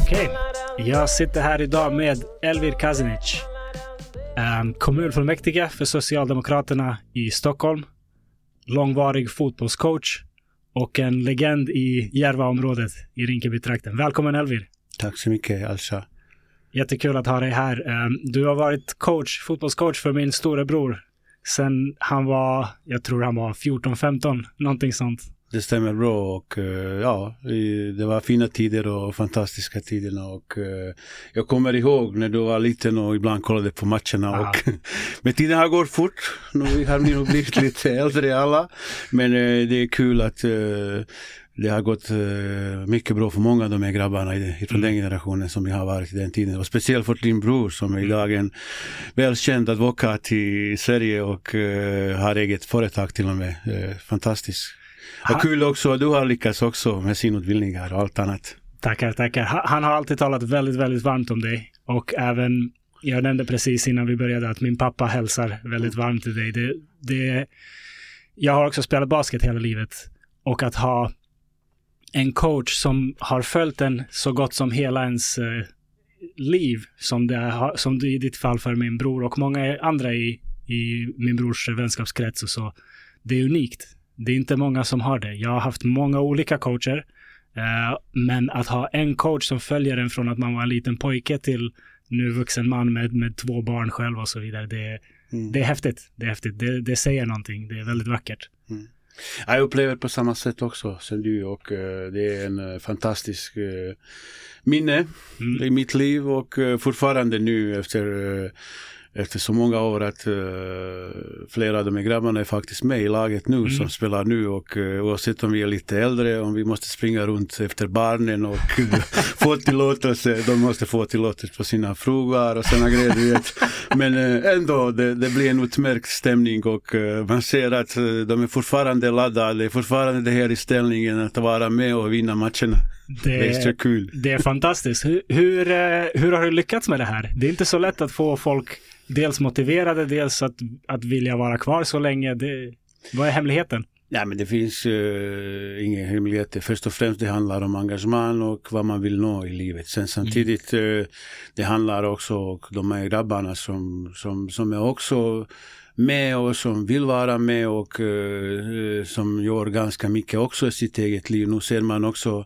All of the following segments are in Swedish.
Okej, jag sitter här idag med Elvir Kazinic. Um, kommunfullmäktige för Socialdemokraterna i Stockholm. Långvarig fotbollscoach och en legend i Järvaområdet i Rinkebytrakten. Välkommen Elvir! Tack så mycket Alsa. Jättekul att ha dig här. Um, du har varit coach, fotbollscoach för min storebror sen han var, jag tror han var 14-15, någonting sånt. Det stämmer bra och uh, ja, det var fina tider och fantastiska tider och uh, jag kommer ihåg när du var liten och ibland kollade på matcherna Aha. och men tiden har gått fort. Nu har vi nog blivit lite äldre alla. Men det är kul att det har gått mycket bra för många av de här grabbarna från mm. den generationen som jag har varit i den tiden. Och speciellt för din bror som är idag en välkänd advokat i Sverige och har eget företag till och med. fantastiskt. Och kul också att du har lyckats också med synutbildningar och allt annat. Tackar, tackar. Han har alltid talat väldigt, väldigt varmt om dig. Och även, jag nämnde precis innan vi började att min pappa hälsar väldigt varmt till dig. Det, det, jag har också spelat basket hela livet. Och att ha en coach som har följt en så gott som hela ens eh, liv, som det, har, som det i ditt fall för min bror och många andra i, i min brors vänskapskrets och så. Det är unikt det är inte många som har det. Jag har haft många olika coacher. Eh, men att ha en coach som följer en från att man var en liten pojke till nu vuxen man med, med två barn själv och så vidare. Det, mm. det är häftigt. Det är häftigt. Det, det säger någonting. Det är väldigt vackert. Mm. Jag upplever på samma sätt också som du och uh, det är en uh, fantastisk uh, minne mm. i mitt liv och fortfarande nu efter efter så många år att uh, flera av de här grabbarna är faktiskt med i laget nu mm. som spelar nu och uh, oavsett om vi är lite äldre, om vi måste springa runt efter barnen och uh, få tillåtelse, de måste få tillåtelse på sina fruar och sådana grejer vet. Men uh, ändå, det, det, blir en utmärkt stämning och man ser att de är fortfarande laddade, fortfarande det här i ställningen att vara med och vinna matcherna. Det, det är kul. Det är fantastiskt. Hur, hur, hur har du lyckats med det här? Det är inte så lätt att få folk dels motiverade, dels att, att vilja vara kvar så länge. Det, vad är hemligheten? Ja, men det finns uh, inga hemligheter. Först och främst det handlar om engagemang och vad man vill nå i livet. Sen samtidigt uh, det handlar också om de här grabbarna som, som, som är också med och som vill vara med och uh, som gör ganska mycket också i sitt eget liv. Nu ser man också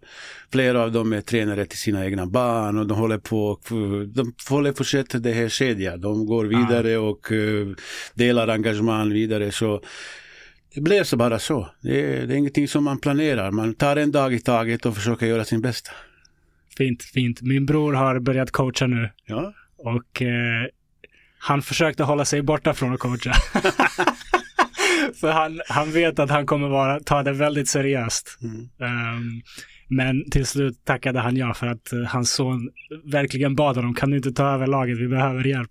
flera av dem är tränare till sina egna barn och de håller på de håller fortsätta det här kedjan. De går vidare och uh, delar engagemang vidare. Så det blev så bara så. Det är, det är ingenting som man planerar. Man tar en dag i taget och försöker göra sin bästa. Fint, fint. Min bror har börjat coacha nu. Ja. Och eh, han försökte hålla sig borta från att coacha. För han, han vet att han kommer vara, ta det väldigt seriöst. Mm. Um, men till slut tackade han ja för att uh, hans son verkligen bad honom, kan du inte ta över laget, vi behöver hjälp.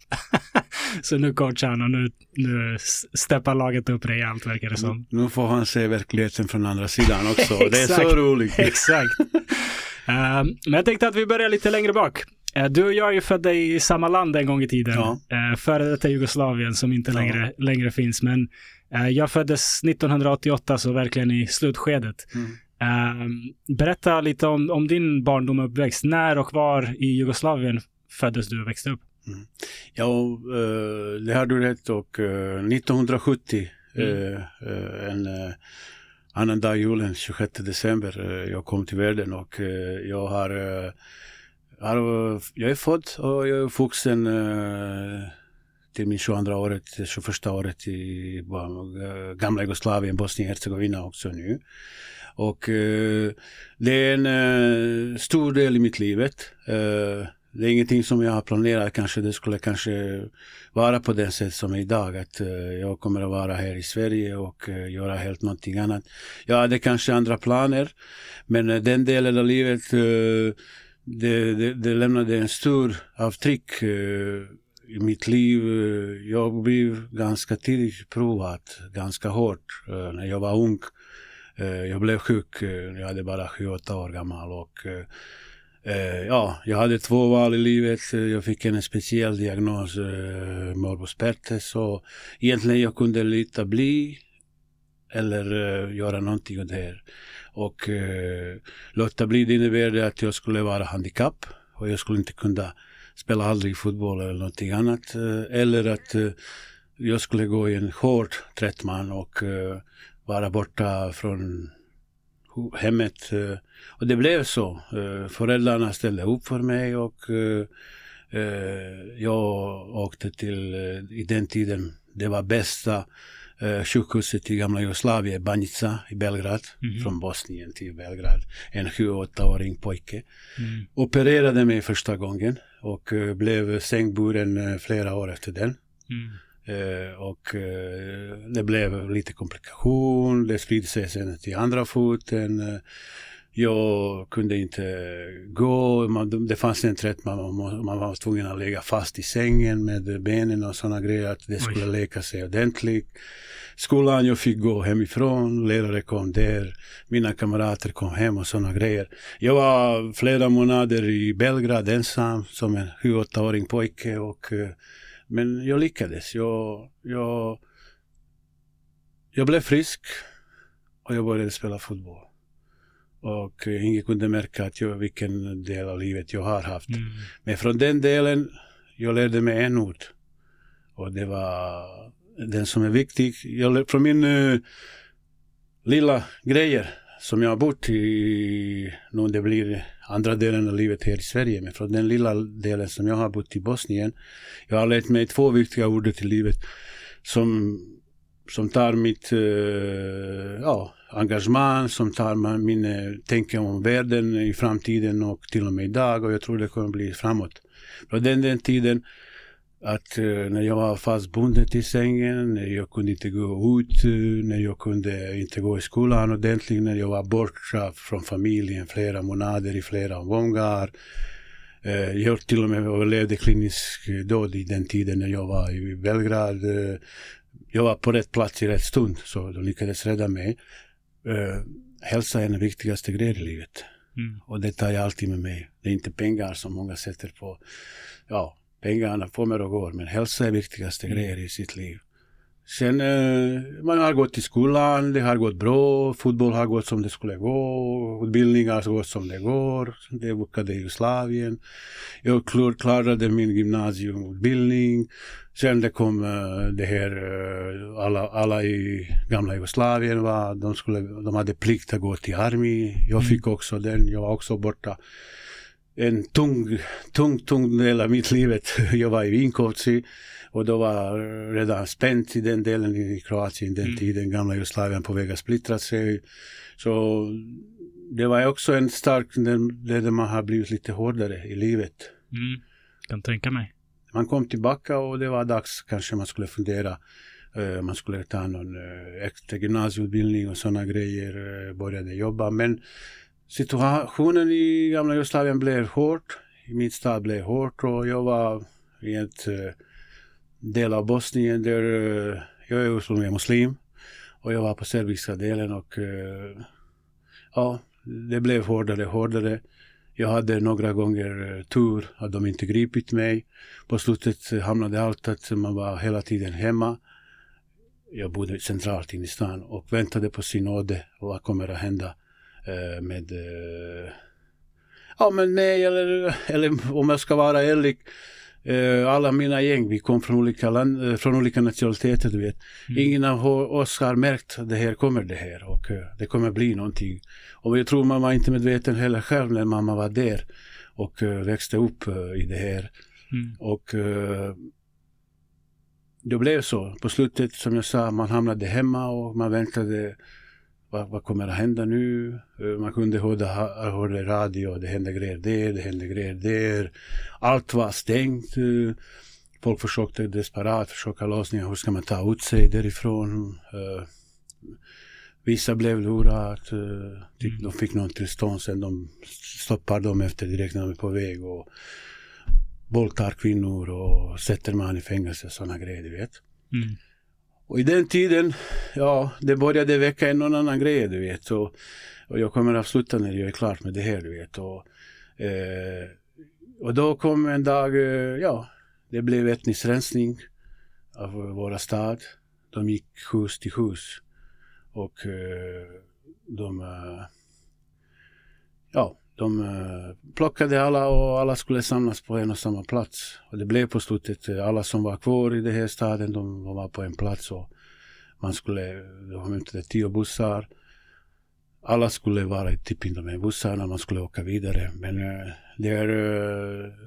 så nu coachar han och nu, nu steppar laget upp rejält verkar det som. Nu får han se verkligheten från andra sidan också. det är så roligt. Exakt. Um, men jag tänkte att vi börjar lite längre bak. Eh, du och jag är ju födda i samma land en gång i tiden. Ja. Eh, före detta Jugoslavien som inte längre, ja. längre finns. Men eh, jag föddes 1988, så verkligen i slutskedet. Mm. Berätta lite om, om din barndom och uppväxt. När och var i Jugoslavien föddes du och växte upp? Mm. Ja, det har du rätt och 1970 mm. en annan dag julen, 26 december, jag kom till världen och jag har jag är född och jag är uppvuxen eh, till min 22 året, 21 året i eh, gamla Jugoslavien, Bosnien Hercegovina också nu. Och eh, det är en stor del i mitt liv. det är ingenting som jag har planerat kanske. Det skulle kanske vara på det sätt som är idag. Att jag kommer att vara här i Sverige och göra helt någonting annat. Jag hade kanske andra planer. Men den delen av livet det, det, det lämnade en stor avtryck eh, i mitt liv. Eh, jag blev ganska tidigt provad, ganska hårt, eh, när jag var ung. Jag blev sjuk, jag hade bara 7-8 år gammal och ja, jag hade två val i livet. Jag fick en speciell diagnos, eh, morbus Pertes. Och egentligen jag kunde lita bli eller uh, göra någonting åt det här. Och eh, uh, låta bli det innebär att jag skulle vara handikapp och jag skulle inte kunna spela aldrig fotboll eller någonting annat. Uh, eller att uh, jag skulle gå i en hård trettman och vara borta från hemmet. Och det blev så. Föräldrarna ställde upp för mig och jag åkte till, i den tiden, det var bästa eh, sjukhuset i gamla Jugoslavien, Banjica i Belgrad, mm. från Bosnien till Belgrad. En 7-8-åring pojke. Mm. Opererade mig första gången och eh, blev sängburen eh, flera år efter den. Mm. Eh, och eh, det blev lite komplikation, det spridde sig sen till andra foten. Jag kunde inte gå, man, det fanns en trött, man, man var tvungen att lägga fast i sängen med benen och sådana grejer, att det skulle Oj. läka sig ordentligt. Skolan, jag fick gå hemifrån, lärare kom där, mina kamrater kom hem och sådana grejer. Jag var flera månader i Belgrad ensam som en 7-8-åring pojke och eh, men jag lyckades. Jag, jag, jag blev frisk och jag började spela fotboll. Och ingen kunde märka att jag, vilken del av livet jag har haft. Mm. Men från den delen, jag lärde mig en ord. Och det var den som är viktig. Jag, från min uh, lilla grejer som jag har bott i, nu det blir andra delen av livet här i Sverige, men från den lilla delen som jag har bott i Bosnien. Jag har lärt mig två viktiga ord i livet som, som tar mitt, eh, ja, engagemang som tar min tanke om världen i framtiden och till och med idag och jag tror det kommer bli framåt. På den, den tiden att eh, när jag var fastbunden till sängen, när jag kunde inte gå ut, eh, när jag kunde inte gå i skolan ordentligt, när jag var borta från familjen flera månader i flera omgångar. Eh, jag till och med överlevde klinisk död i den tiden när jag var i Belgrad. Eh, jag var på rätt plats i rätt stund, så de lyckades rädda mig uh, hälsa är den viktigaste grejen i livet. Mm. Och det tar jag alltid med mig. Det är inte pengar som många sätter på. Ja, pengarna kommer och går, men hälsa är viktigaste mm. grejen i sitt liv. Sen, eh, man har gått i skolan, det har gått bra, fotboll har gått som det skulle gå, utbildning har gått som det går, det brukade Jugoslavien. Jag klarade min gymnasieutbildning. Sen det kom uh, det här, uh, alla, alla i gamla Jugoslavien var, de, skulle, de hade plikt att gå till armé. Jag mm. fick också den, jag var också borta en tung, tung, tung del av mitt liv. Jag var i Vinkovci och då var redan spänt i den delen i Kroatien den mm. tiden, gamla Jugoslavien på väg att splittra sig. Så det var också en stark, där man har blivit lite hårdare i livet. Mm. Kan tänka mig. Man kom tillbaka och det var dags kanske man skulle fundera. Eh, man skulle ta någon eh, extra gymnasieutbildning och sådana grejer, eh, började jobba. Men situationen i gamla Jugoslavien blev hård. I min stad blev hårt och jag var i en del av Bosnien där jag är ursprungligen muslim. Och jag var på serbiska delen och ja, det blev hårdare och hårdare. Jag hade några gånger eh, tur att de inte gripit mig. På slutet eh, hamnade allt att man var hela tiden hemma. Jag bodde centralt inne i stan och väntade på sin nåde vad kommer att hända eh, med ja men mig eller, eller om jag ska vara ärlig alla mina gäng, vi kom från olika, land, eh, från olika nationaliteter, du vet. Mm. Ingen av oss har märkt att det här kommer det här och uh, det kommer bli någonting. Och jag tror man var inte medveten heller själv när mamma var där och växte upp i det här. Mm. Och det blev så. På slutet, som jag sa, man hamnade hemma och man väntade vad, vad kommer att hända nu? Man kunde höra, höra radio, det hände grejer där, det hände grejer där. Allt var stängt. Folk försökte desperat försöka lösningar, hur ska man ta ut sig därifrån? Vissa blev lurade, typ, de fick någon tillstånd, sen de stoppar dem efter direkt när de är på väg och våldtar kvinnor och sätter man i fängelse, sådana grejer, du vet. Mm. Och i den tiden, ja, det började väcka en och annan grej, du vet. Och, och jag kommer att sluta när jag är klar med det här, du vet. Och Eh, och då kom en dag, eh, ja, det blev etnisk rensning av våra stad. De gick hus till hus och eh, de, eh, ja, de eh, plockade alla och alla skulle samlas på en och samma plats. Och det blev på slutet, eh, alla som var kvar i den här staden, de var på en plats och man skulle, de hämtade tio bussar. Alla skulle vara typ i de här bussarna, man skulle åka vidare. Men eh, där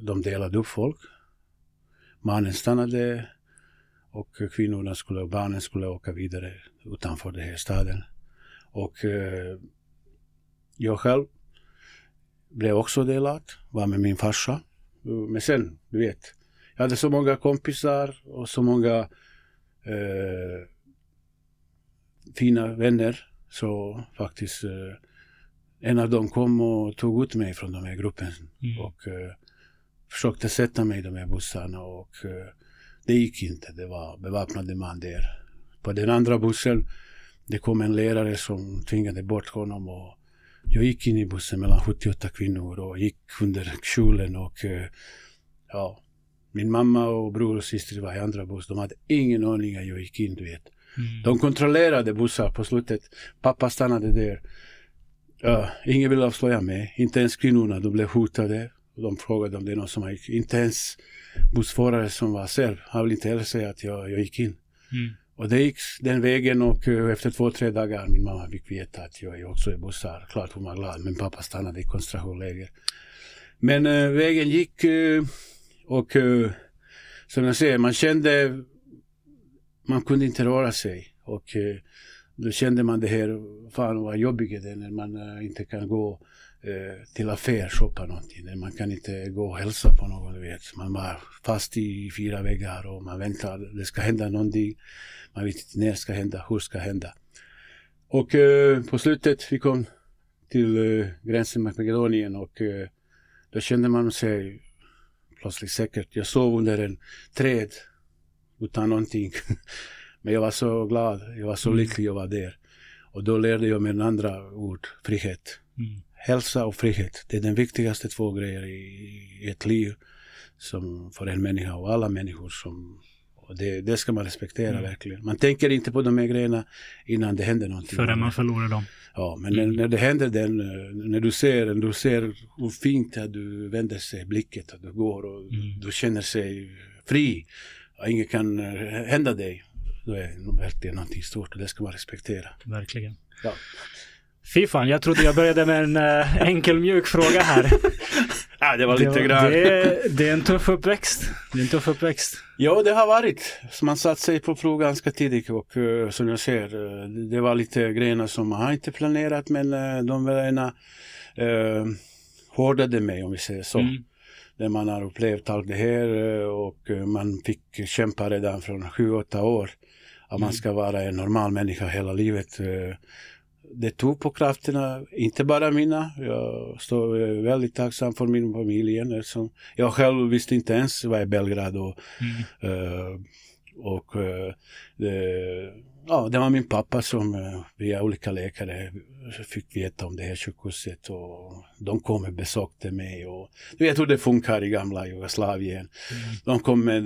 de delade upp folk. Mannen stannade och kvinnorna skulle, och barnen skulle åka vidare utanför den här staden. Och jag själv blev också delad, var med min farsa. Men sen, du vet, jag hade så många kompisar och så många eh, fina vänner så faktiskt eh, en av dem kom och tog ut mig från den här gruppen Mm. och eh, försökte sätta mig i de här bussarna och eh, det gick inte. Det var beväpnade man där. På den andra bussen det kom en lärare som tvingade bort honom och jag gick in i bussen mellan 78 kvinnor och gick under kjolen och ja, min mamma och bror och syster var i andra buss. De hade ingen aning att jag gick in, du vet. Mm. De kontrollerade bussar på slutet. Pappa stannade där. Ja, ingen ville avslöja mig. Inte ens kvinnorna. De blev hotade. De frågade om det är någon som gick. Inte ens bussförare som var serb. Han ville inte heller säga att jag, jag gick in. Mm. Och det gick den vägen och eh, efter två, tre dagar min mamma fick veta att jag är också är bussar. Klart hon var glad, men pappa stannade i koncentrationsläger. Men äh, vägen gick eh, och äh, som jag säger, man kände man kunde inte röra sig. Och då kände man det här, fan vad jobbigt det är när man inte kan gå Eh, till affär shoppa någonting. Man kan inte gå och hälsa på någon, du vet. Man var fast i fyra väggar och man väntar, det ska hända någonting. Man vet inte när det ska hända, hur det ska hända. Och eh, på slutet, vi kom till eh, gränsen med Makedonien och eh, då kände man sig plötsligt säkert. Jag sov under en träd utan någonting. Men jag var så glad, jag var så lycklig jag var där. Och då lärde jag mig en andra ord, frihet. Mm. Hälsa och frihet, det är den viktigaste två grejer i, ett liv som för en människa och alla människor som det, det ska man respektera Mm. verkligen. Man tänker inte på de här grejerna innan det händer någonting. Förrän man förlorar dem. Ja, men när, när det händer den, eh, när du ser den, du ser hur fint att du vänder sig blicket, att du går och Mm. du känner sig fri. Och inget kan eh, hända dig. Då är det verkligen någonting stort och det ska man respektera. Verkligen. Ja. Fy fan, jag trodde jag började med en eh, enkel mjuk fråga här. Ah, det var lite det, grann. det, är, det är en tuff uppväxt. Det är en tuff uppväxt. Ja, det har varit. Man satt sig på prov ganska tidigt och eh, som jag ser, eh, det var lite grejer som man inte planerat men de grejerna uh, hårdade mig om vi säger så. Mm. När man har upplevt allt det här eh, och eh, man fick kämpa redan från 7-8 år. Att man Mm. ska vara en normal människa hela livet. Det tog på krafterna, inte bara mina. Jag står väldigt tacksam för min familj. eftersom Jag själv visste inte ens vad är Belgrad och Mm. Eh, och eh, det, ja, det var min pappa som eh, via olika läkare fick veta om det här sjukhuset och de kom och besökte mig och du vet hur det funkar i gamla Jugoslavien. Mm. De kom med,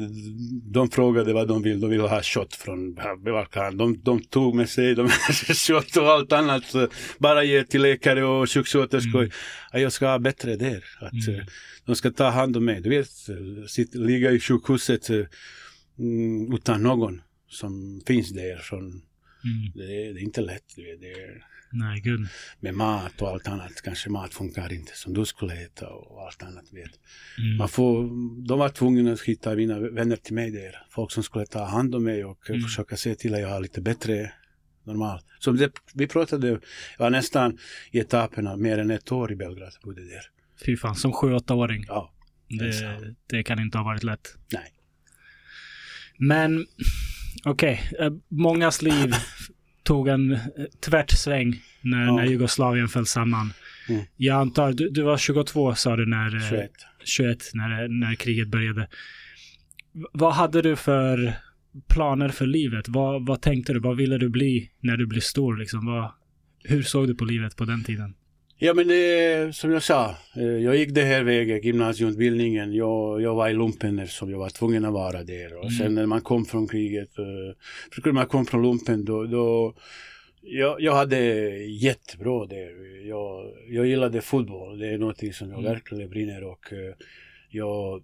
de frågade vad de vill, de ville ha shot från Balkan. De, de tog med sig de shot och allt annat. Bara ge till läkare och sjuksköterskor. Mm. Ja, jag ska ha bättre där. Att, Mm. eh, de ska ta hand om mig. Du vet, sitt, ligga i sjukhuset mm, utan någon som finns där. Från, Mm. det, är, det är inte lätt. Det är, Nej, gud. med mat och allt annat. Kanske mat funkar inte som du skulle äta och allt annat. Vet. Mm. Man får, de var tvungna att hitta mina vänner till mig där. Folk som skulle ta hand om mig och Mm. försöka se till att jag har lite bättre normalt. Som det, vi pratade, jag var nästan i etapperna mer än ett år i Belgrad. Bodde där. Fy fan, som sju, åttaåring. Ja, det Det, det kan inte ha varit lätt. nej. Men okej, eh, mångas liv tog en eh, tvärt sväng när, Ja. när Jugoslavien föll samman. Mm. Jag antar, du, du var 22 sa du när, eh, 21. 21 när, när kriget började. Vad hade du för planer för livet? Vad, vad tänkte du? Vad ville du bli när du blev stor? Liksom? Vad, hur såg du på livet på den tiden? Ja men det som jag sa, eh, jag gick det här vägen, gymnasieutbildningen. Jag, jag var i lumpen eftersom jag var tvungen att vara där. Och sen när man kom från kriget, eh, för när man kom från lumpen då, då jag, jag hade jättebra där. Jag, jag gillade fotboll, det är någonting som jag Mm. verkligen brinner och eh, jag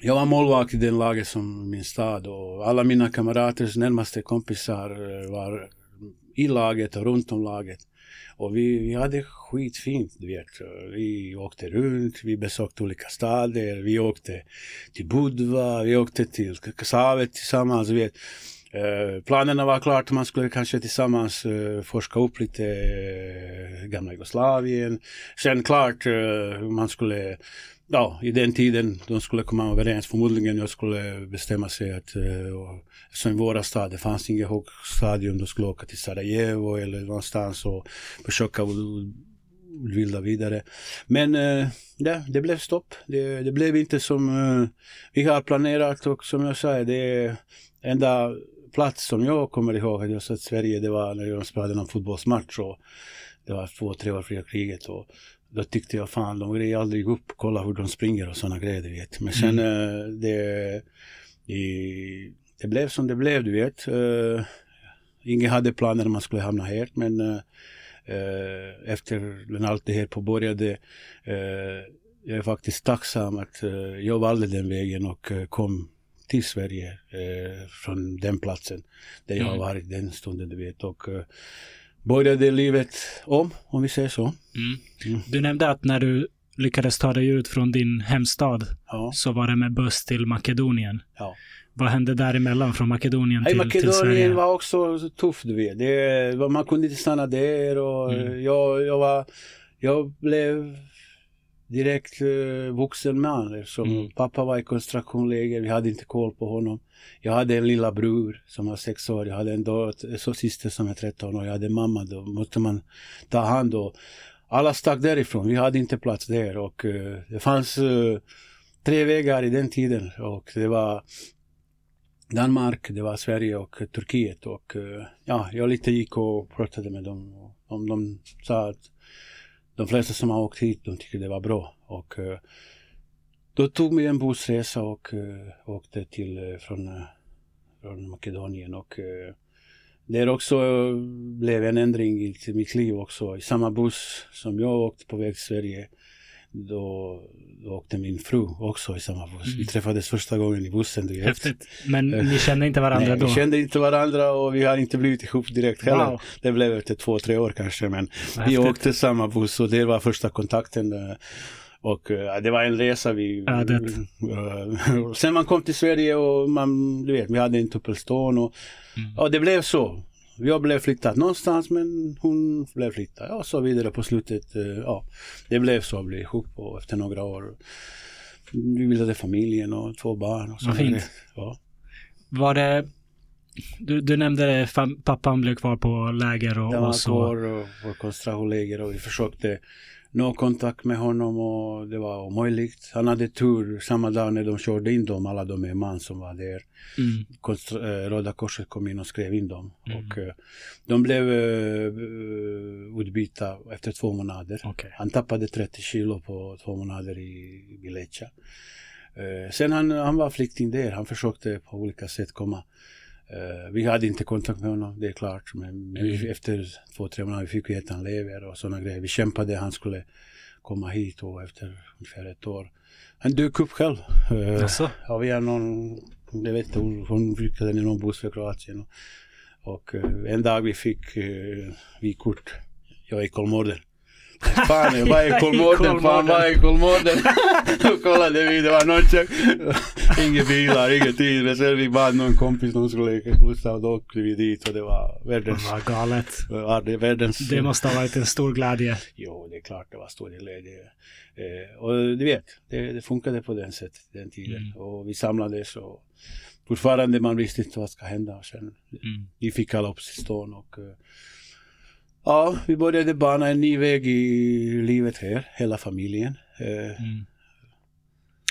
jag var målvakt i den laget som min stad och alla mina kamraters närmaste kompisar eh, var i laget och runt om laget. Och vi, vi hade skitfint, du vet. Vi åkte runt, vi besökte olika städer, vi åkte till Budva, vi åkte till Kassavet tillsammans, du vet. Eh, planerna var klart, man skulle kanske tillsammans eh, forska upp lite eh, gamla Jugoslavien. Sen klart, eh, man skulle ja, i den tiden de skulle komma överens. Förmodligen jag skulle bestämma sig att eh, som i våra stad, det fanns inget högstadium, de skulle åka till Sarajevo eller någonstans och försöka utbilda vidare. Men eh, ja, det blev stopp. Det, det blev inte som eh, vi har planerat och som jag sa, det är enda plats som jag kommer ihåg att jag sett Sverige, det var när jag spelade någon fotbollsmatch och det var två, tre år före kriget och då tyckte jag fan, de grejer aldrig upp, kolla hur de springer och sådana grejer, du vet. Men sen mm. det, det, det blev som det blev, du vet. Uh, ingen hade planer att man skulle hamna här, men uh, efter när allt det här påbörjade, uh, jag är faktiskt tacksam att jag valde den vägen och kom till Sverige från den platsen där jag har varit den stunden, du vet. Och, började livet om, om vi säger så. Mm. Mm. Du nämnde att när du lyckades ta dig ut från din hemstad ja. så var det med buss till Makedonien. Ja. Vad hände däremellan från Makedonien till, Makedonien till Sverige? var också tufft, du vet. Det, man kunde inte stanna där och Mm. jag, jag var, jag blev direkt uh, vuxen man eftersom Mm. pappa var i koncentrationsläger, vi hade inte koll på honom. Jag hade en lilla bror som var sex år, jag hade en dotter, så syster som är 13 år, jag hade mamma, då. Måste man ta hand om. Alla stack därifrån, vi hade inte plats där. Och uh, det fanns uh, tre vägar i den tiden. Och det var Danmark, det var Sverige och Turkiet. Och uh, ja, jag lite gick och pratade med dem. Och om de sa att de flesta som har åkt hit, de tycker det var bra. Och uh, då tog vi en bussresa och uh, åkte till, uh, från, från Makedonien och där också blev en ändring i mitt liv också. I samma buss som jag åkte på väg till Sverige, då, då åkte min fru också i samma buss. Mm. Vi träffades första gången i bussen. Du vet. Häftigt. Men ni kände inte varandra Nej, då? vi kände inte varandra och vi har inte blivit ihop direkt heller. Wow. Det blev efter två, tre år kanske, men Vad vi häftigt. åkte samma buss och det var första kontakten. eh, Och eh, det var en resa vi... Ja, det- eh, Sen man kom till Sverige och man, du vet, vi hade en tuppelstånd och, Mm. och det blev så. Jag blev flyttad någonstans men hon blev flyttad. Ja, så vidare på slutet. eh, Ja, det blev så, blev ihop och efter några år. Vi bildade familjen och två barn. Och så Vad fint. Ja. Var det... Du, du nämnde det, fam- pappan blev kvar på läger och, och var så. kvar och på koncentrationsläger och vi försökte nå kontakt med honom och det var omöjligt. Han hade tur samma dag när de körde in dem, alla de man som var där. Mm. Konstra- eh, Röda Korset kom in och skrev in dem. Mm. Och eh, de blev eh, utbytta efter två månader. Okej. Han tappade 30 kilo på två månader i Vilecha. Eh, sen han, han var flykting där, han försökte på olika sätt komma. Eh, vi hade inte kontakt med honom, det är klart. Men, men vi, efter två, tre månader fick vi veta han lever och sådana grejer. Vi kämpade, han skulle komma hit och efter ungefär ett år. Han dök upp själv. Eh, Jaså? Ja, vi har någon, jag vet inte, hon- brukade i någon buss för Kroatien. Och, och eh, en dag vi fick uh, vi kort, jag är i Kolmården. Fan, jag var i Kolmården, fan var i Kolmården. Kollade vi, det var någon. Inga bilar, ingenting. Men sen vi bad någon kompis, någon skulle bussa och då åkte vi dit och det var världens, Vad galet. ja, det är världens Det måste ha varit en stor glädje. Jo, det är klart det var stor glädje. Eh, och du vet, det, det funkade på den sättet den tiden. Mm. Och vi samlades och fortfarande man visste inte vad ska hända. Och sen, Mm. vi fick alla uppstånd och eh, ja, vi började bana en ny väg i livet här, hela familjen. Eh, Mm.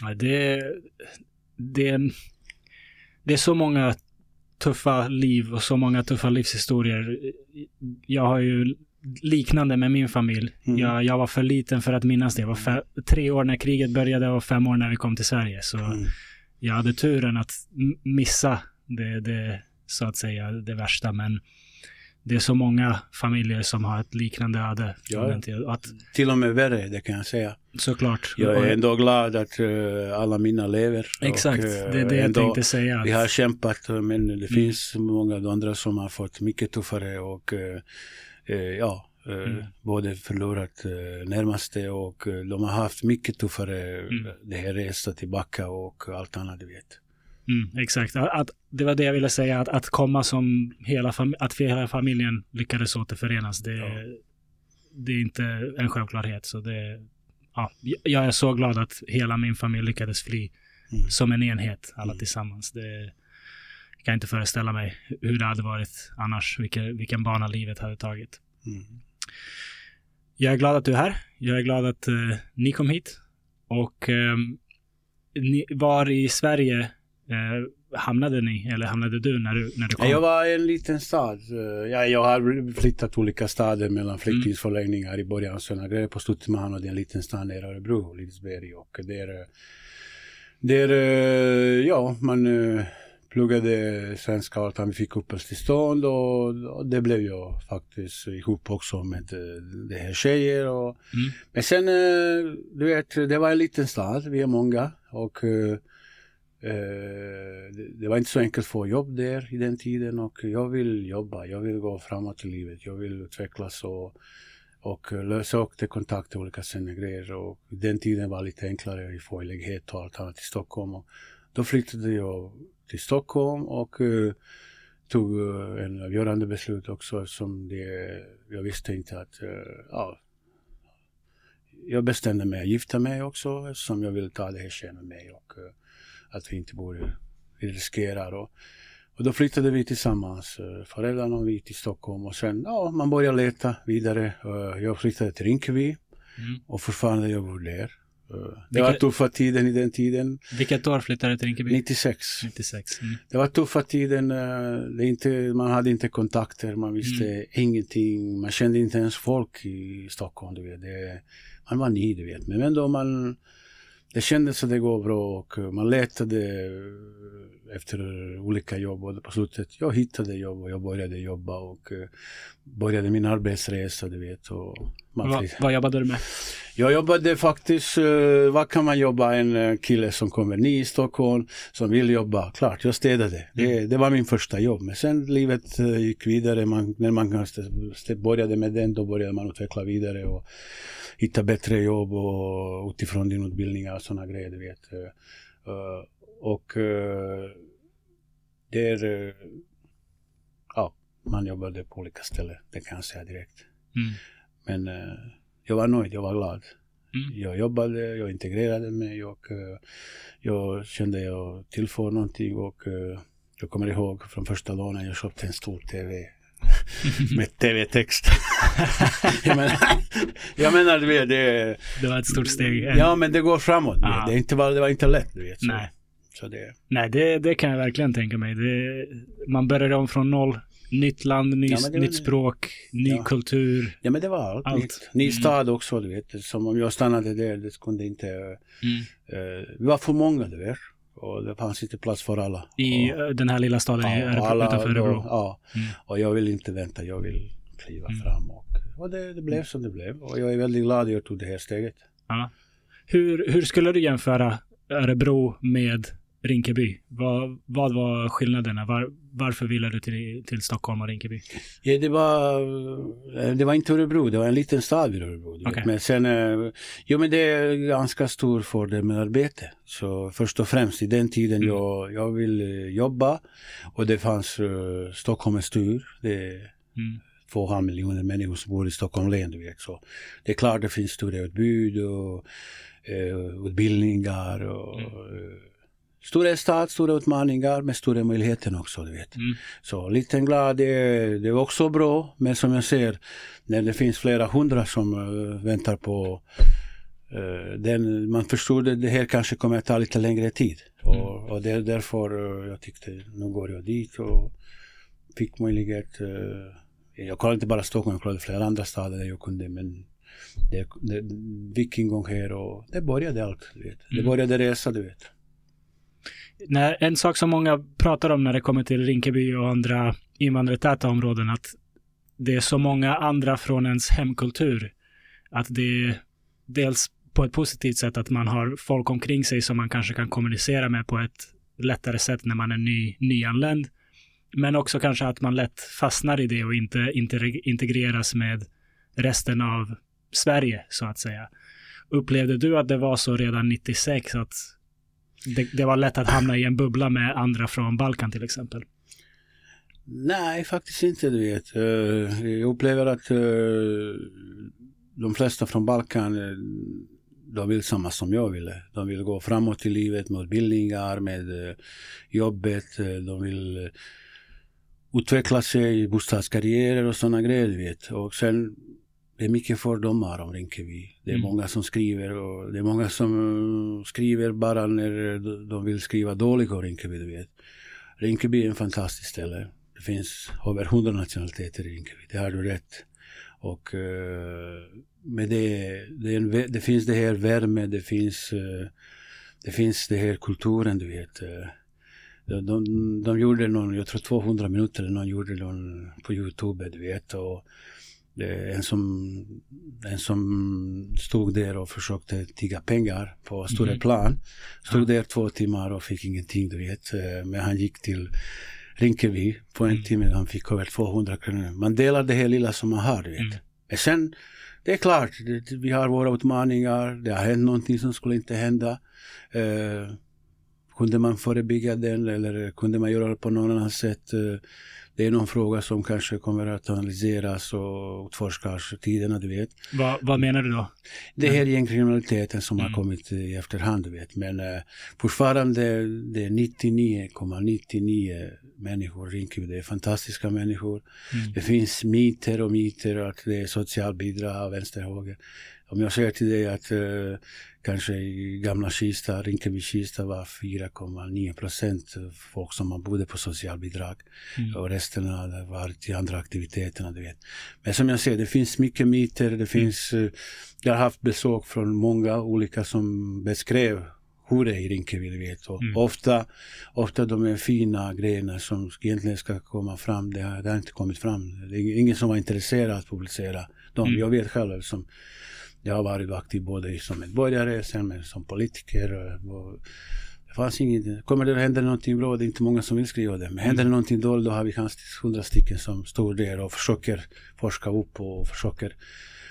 Ja, det, det, det är så många tuffa liv och så många tuffa livshistorier. Jag har ju liknande med min familj. Mm. Jag, jag var för liten för att minnas det. Jag var fe- tre år när kriget började och fem år när vi kom till Sverige. Så Mm. jag hade turen att missa det, det, så att säga, det värsta. Men det är så många familjer som har ett liknande öde. Ja. Att, Till och med värre, det kan jag säga. såklart. Jag är ändå glad att eh, alla mina lever. Exakt, Och, eh, det är det jag tänkte säga. Vi Att, har kämpat men det Mm. finns många andra som har fått mycket tuffare och eh, ja, Mm. både förlorat närmaste och de har haft mycket tuffare Mm. det här resa tillbaka och allt annat du vet. Mm, exakt. Att, det var det jag ville säga. Att, att komma som hela, att hela familjen lyckades återförenas. Det, Ja. det är inte en självklarhet. Så det, ja, jag är så glad att hela min familj lyckades fly Mm. som en enhet, alla Mm. tillsammans. Det kan jag inte föreställa mig hur det hade varit annars, vilken, vilken bana livet hade tagit. Mm. Jag är glad att du är här. Jag är glad att eh, ni kom hit. Och ehm, ni, var i Sverige eh, hamnade ni, eller hamnade du när du, när du kom? Ja, Jag var i en liten stad. Eh, Ja, jag har flyttat olika städer Mm. mellan flyktingförläggningar i början. Sen jag grejer på Stuttman och det är en liten stad nere i Örebro, Lidsberg. Och där, eh, där eh, ja, man pluggade svenska och. Vi fick uppehållstillstånd och, och det blev jag faktiskt ihop också med det här tjejer. Och, Mm. Men sen, du vet, det var en liten stad, vi är många. Och Eh, det, var inte så enkelt att få jobb där i den tiden och jag vill jobba, jag vill gå framåt i livet, jag vill utvecklas och, och lösa upp det kontakter, olika sådana grejer. Och den tiden var lite enklare i få lägenhet och allt annat i Stockholm. Och då flyttade jag till Stockholm och eh, tog eh, en avgörande beslut också som det, jag visste inte att, eh, ja, jag bestämde mig att gifta mig också eftersom jag ville ta det här tjejen med mig och uh, att vi inte borde vi riskerar. Och, och då flyttade vi tillsammans, eh, föräldrarna och vi till Stockholm och sen, ja, man började leta vidare. Eh, Jag flyttade till Rinkeby Mm. och fortfarande jag bor där. Eh, Det var tuffa tiden i den tiden, Vilket år flyttade du till Rinkeby? 96. 96. Mm. Det var tuffa tiden, det inte, man hade inte kontakter, man visste Mm. ingenting, man kände inte ens folk i Stockholm, du vet. Det, man var ny, du vet. Men ändå man, det kändes att det går bra och eh, man letade eh, efter olika jobb. Och på slutet, jag hittade jobb och jag började jobba och eh, började min arbetsresa, du vet. Och man Va, vad jobbade du med? jag jobbade faktiskt, uh, vad kan man jobba, en eh, kille som kommer ny i Stockholm, som vill jobba, klart, jag städade. Det, det var min första jobb. Men sen livet eh, gick vidare, man, när man började med den, då började man utveckla vidare och hitta bättre jobb och utifrån din utbildning och sådana grejer, du vet. Eh, och uh, där, man jobbade på olika ställen, det kan jag säga direkt. Mm. Men eh, jag var nöjd, jag var glad. Mm. Jag jobbade, jag integrerade mig och eh, jag kände jag tillför någonting och eh, jag kommer ihåg från första dagen jag köpte en stor TV med TV-text. jag, menar, jag menar, du vet, det, Det var ett stort steg. ja men det går framåt. Ja. Det, är inte, det var inte lätt, du vet. Så, Nej. det, Nej, det, det kan jag verkligen tänka mig. Det, man börjar om från noll. Nytt land, ny, Ja, var nytt språk, ny Ja. kultur. ja men det var allt. Allt. Ny Mm. stad också, du vet. Som om jag stannade där, det kunde inte... Mm. Eh, vi var för många, du vet. Och det fanns inte plats för alla. I och, eh, den här lilla staden Ja, alla, utanför Örebro. ja, Mm. och jag vill inte vänta, jag vill kliva Mm. fram. Och, och det, det blev som det blev. Och jag är väldigt glad att jag tog det här steget. Ja. Hur, hur skulle du jämföra Örebro med Rinkeby? Vad, vad var skillnaderna? Var, varför ville du till, till Stockholm och Rinkeby? Ja, det, var, eh, det var inte Örebro, det var en liten stad vid Örebro. Okej. Men sen, eh, jo men det är ganska stor fördel med arbete. Så först och främst i den tiden Mm. jag, jag ville jobba och det fanns uh, Stockholm är stor. Det, Mm. två och halv miljoner människor som bor i Stockholm län, du vet. Så det är klart det finns stora utbud och eh, utbildningar och Mm. Stora stad, stora utmaningar med stora möjligheter också, du vet. Mm. Så liten glad, det, det är också bra, men som jag ser, när det finns flera hundra som eh, väntar på eh, den, man förstod att det här kanske kommer att ta lite längre tid. Och, och det är därför eh, jag tyckte, nu går jag dit och fick möjlighet. Jag kollade inte bara Stockholm, jag kollade flera andra städer där jag kunde men det, det, gick en gång här och det började allt. Du vet. Det Mm. började resa, du vet när, en sak som många pratar om när det kommer till Rinkeby och andra invandrartäta områden, att det är så många andra från ens hemkultur. Att det är dels på ett positivt sätt att man har folk omkring sig som man kanske kan kommunicera med på ett lättare sätt när man är ny, nyanländ. Men också kanske att man lätt fastnar i det och inte, inte integreras med resten av Sverige, så att säga. Upplevde du att det var så redan 96 att det, det var lätt att hamna i en bubbla med andra från Balkan till exempel? Nej, faktiskt inte, du vet. Eh, jag upplever att eh, de flesta från Balkan, eh, de vill samma som jag ville. De vill gå framåt i livet med utbildningar, med jobbet. De vill utveckla sig i bostadskarriärer och sådana grejer, du vet. Och sen, det är mycket fördomar om Rinkeby. Det är Mm. många som skriver och det är många som eh, skriver bara när de- vill skriva dåligt om Rinkeby, du vet. Rinkeby är en fantastisk ställe. Det finns över hundra nationaliteter i Rinkeby, det har du rätt. Och eh, med det, det, en, det finns det här värme, det finns, eh, det finns det här kulturen, du vet. De, de, de gjorde någon, jag tror 200 minuter, någon gjorde någon på Youtube, du vet. Och en som, en som stod där och försökte tigga pengar på Stora Mhm. plan. Stod där två timmar och fick ingenting, du vet. Eh, Men han gick till Rinkeby på en Mm. timme, han fick över 200 kronor. Man delar det här lilla som man har, du vet. Mm. Men sen, det är klart, det, vi har våra utmaningar, det har hänt någonting som skulle inte hända. Eh, kunde man förebygga den eller kunde man göra det på något annat sätt? Eh, det är någon fråga som kanske kommer att analyseras och utforskas tiderna, du vet. Vad, vad menar du då? Det här gängkriminaliteten som har Mm. kommit i efterhand, du vet. Men eh, fortfarande, det är 99,99 människor i Rinkeby. Det är fantastiska människor. Mm. Det finns myter och myter att det är socialbidrag, vänster och höger. Om jag säger till dig att eh, kanske i gamla Kista, Rinkeby-Kista var 4,9 procent folk som bodde på socialbidrag. Mm. Och resten hade varit till andra aktiviteterna, du vet. Men som jag säger, det finns mycket myter. Det finns, eh, jag har haft besök från många olika som beskrev hur det är i Rinkeby, du vet. Och Mm. ofta, ofta de är fina grejerna som egentligen ska komma fram, det har, det har inte kommit fram. Det är ingen som var intresserad att publicera dem. Mm. Jag vet själv som jag har varit aktiv både som medborgare, sen som politiker. Och, och fanns inget, kommer det att hända någonting bra, det är inte många som vill skriva det. Men händer det någonting dåligt, då har vi kanske hundra stycken som står där och försöker forska upp och försöker,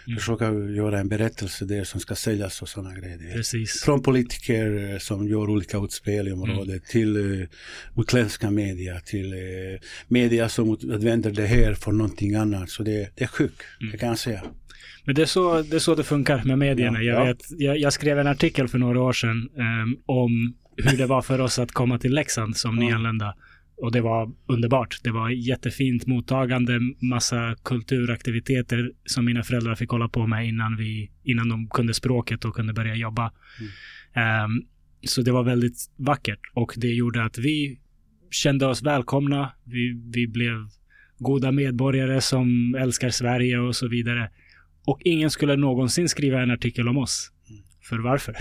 Mm. försöker göra en berättelse där som ska säljas och sådana grejer. Precis. Från politiker eh, som gör olika utspel i området till uh, utländska media, till uh, media som använder det här för någonting annat. Så det, det är sjukt, Mm. det kan jag säga. Men det är, så, det är så det funkar med medierna. Ja, Jag, ja. vet, jag, jag skrev en artikel för några år sedan ehm, om hur det var för oss att komma till Leksand som Ja. nyanlända. Och det var underbart. Det var jättefint mottagande, massa kulturaktiviteter som mina föräldrar fick hålla på med innan, vi, innan de kunde språket och kunde börja jobba. Ehm, så det var väldigt vackert och det gjorde att vi kände oss välkomna. Vi, vi blev goda medborgare som älskar Sverige och så vidare. Och ingen skulle någonsin skriva en artikel om oss. För varför?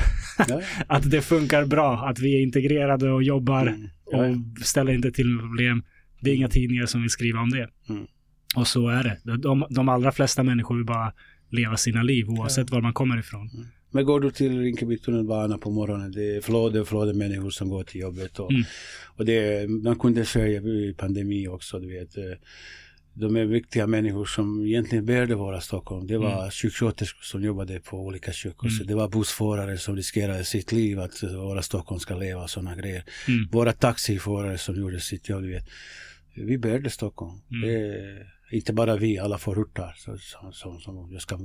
Ja, Att det funkar bra, att vi är integrerade och jobbar mm, ja, och ställer inte till problem. Det är inga tidningar som vill skriva om det. Mm. Och så är det. De, de allra flesta människor vill bara leva sina liv oavsett var man kommer ifrån. Men går du till Rinkeby tunnelbana på morgonen, det är flöde och flöde människor som går till jobbet. Och, Mm. och det, man kunde säga i pandemi också, du vet. De är viktiga människor som egentligen bärde våra Stockholm. Det var Mm. sjuksköterskor som jobbade på olika sjukhus. Mm. Det var bussförare som riskerade sitt liv att våra Stockholm ska leva och sådana grejer. Mm. Våra taxiförare som gjorde sitt jobb, vet. Vi bärde Stockholm. Mm. Det inte bara vi, alla förortar. Så, så, så, så, jag ska,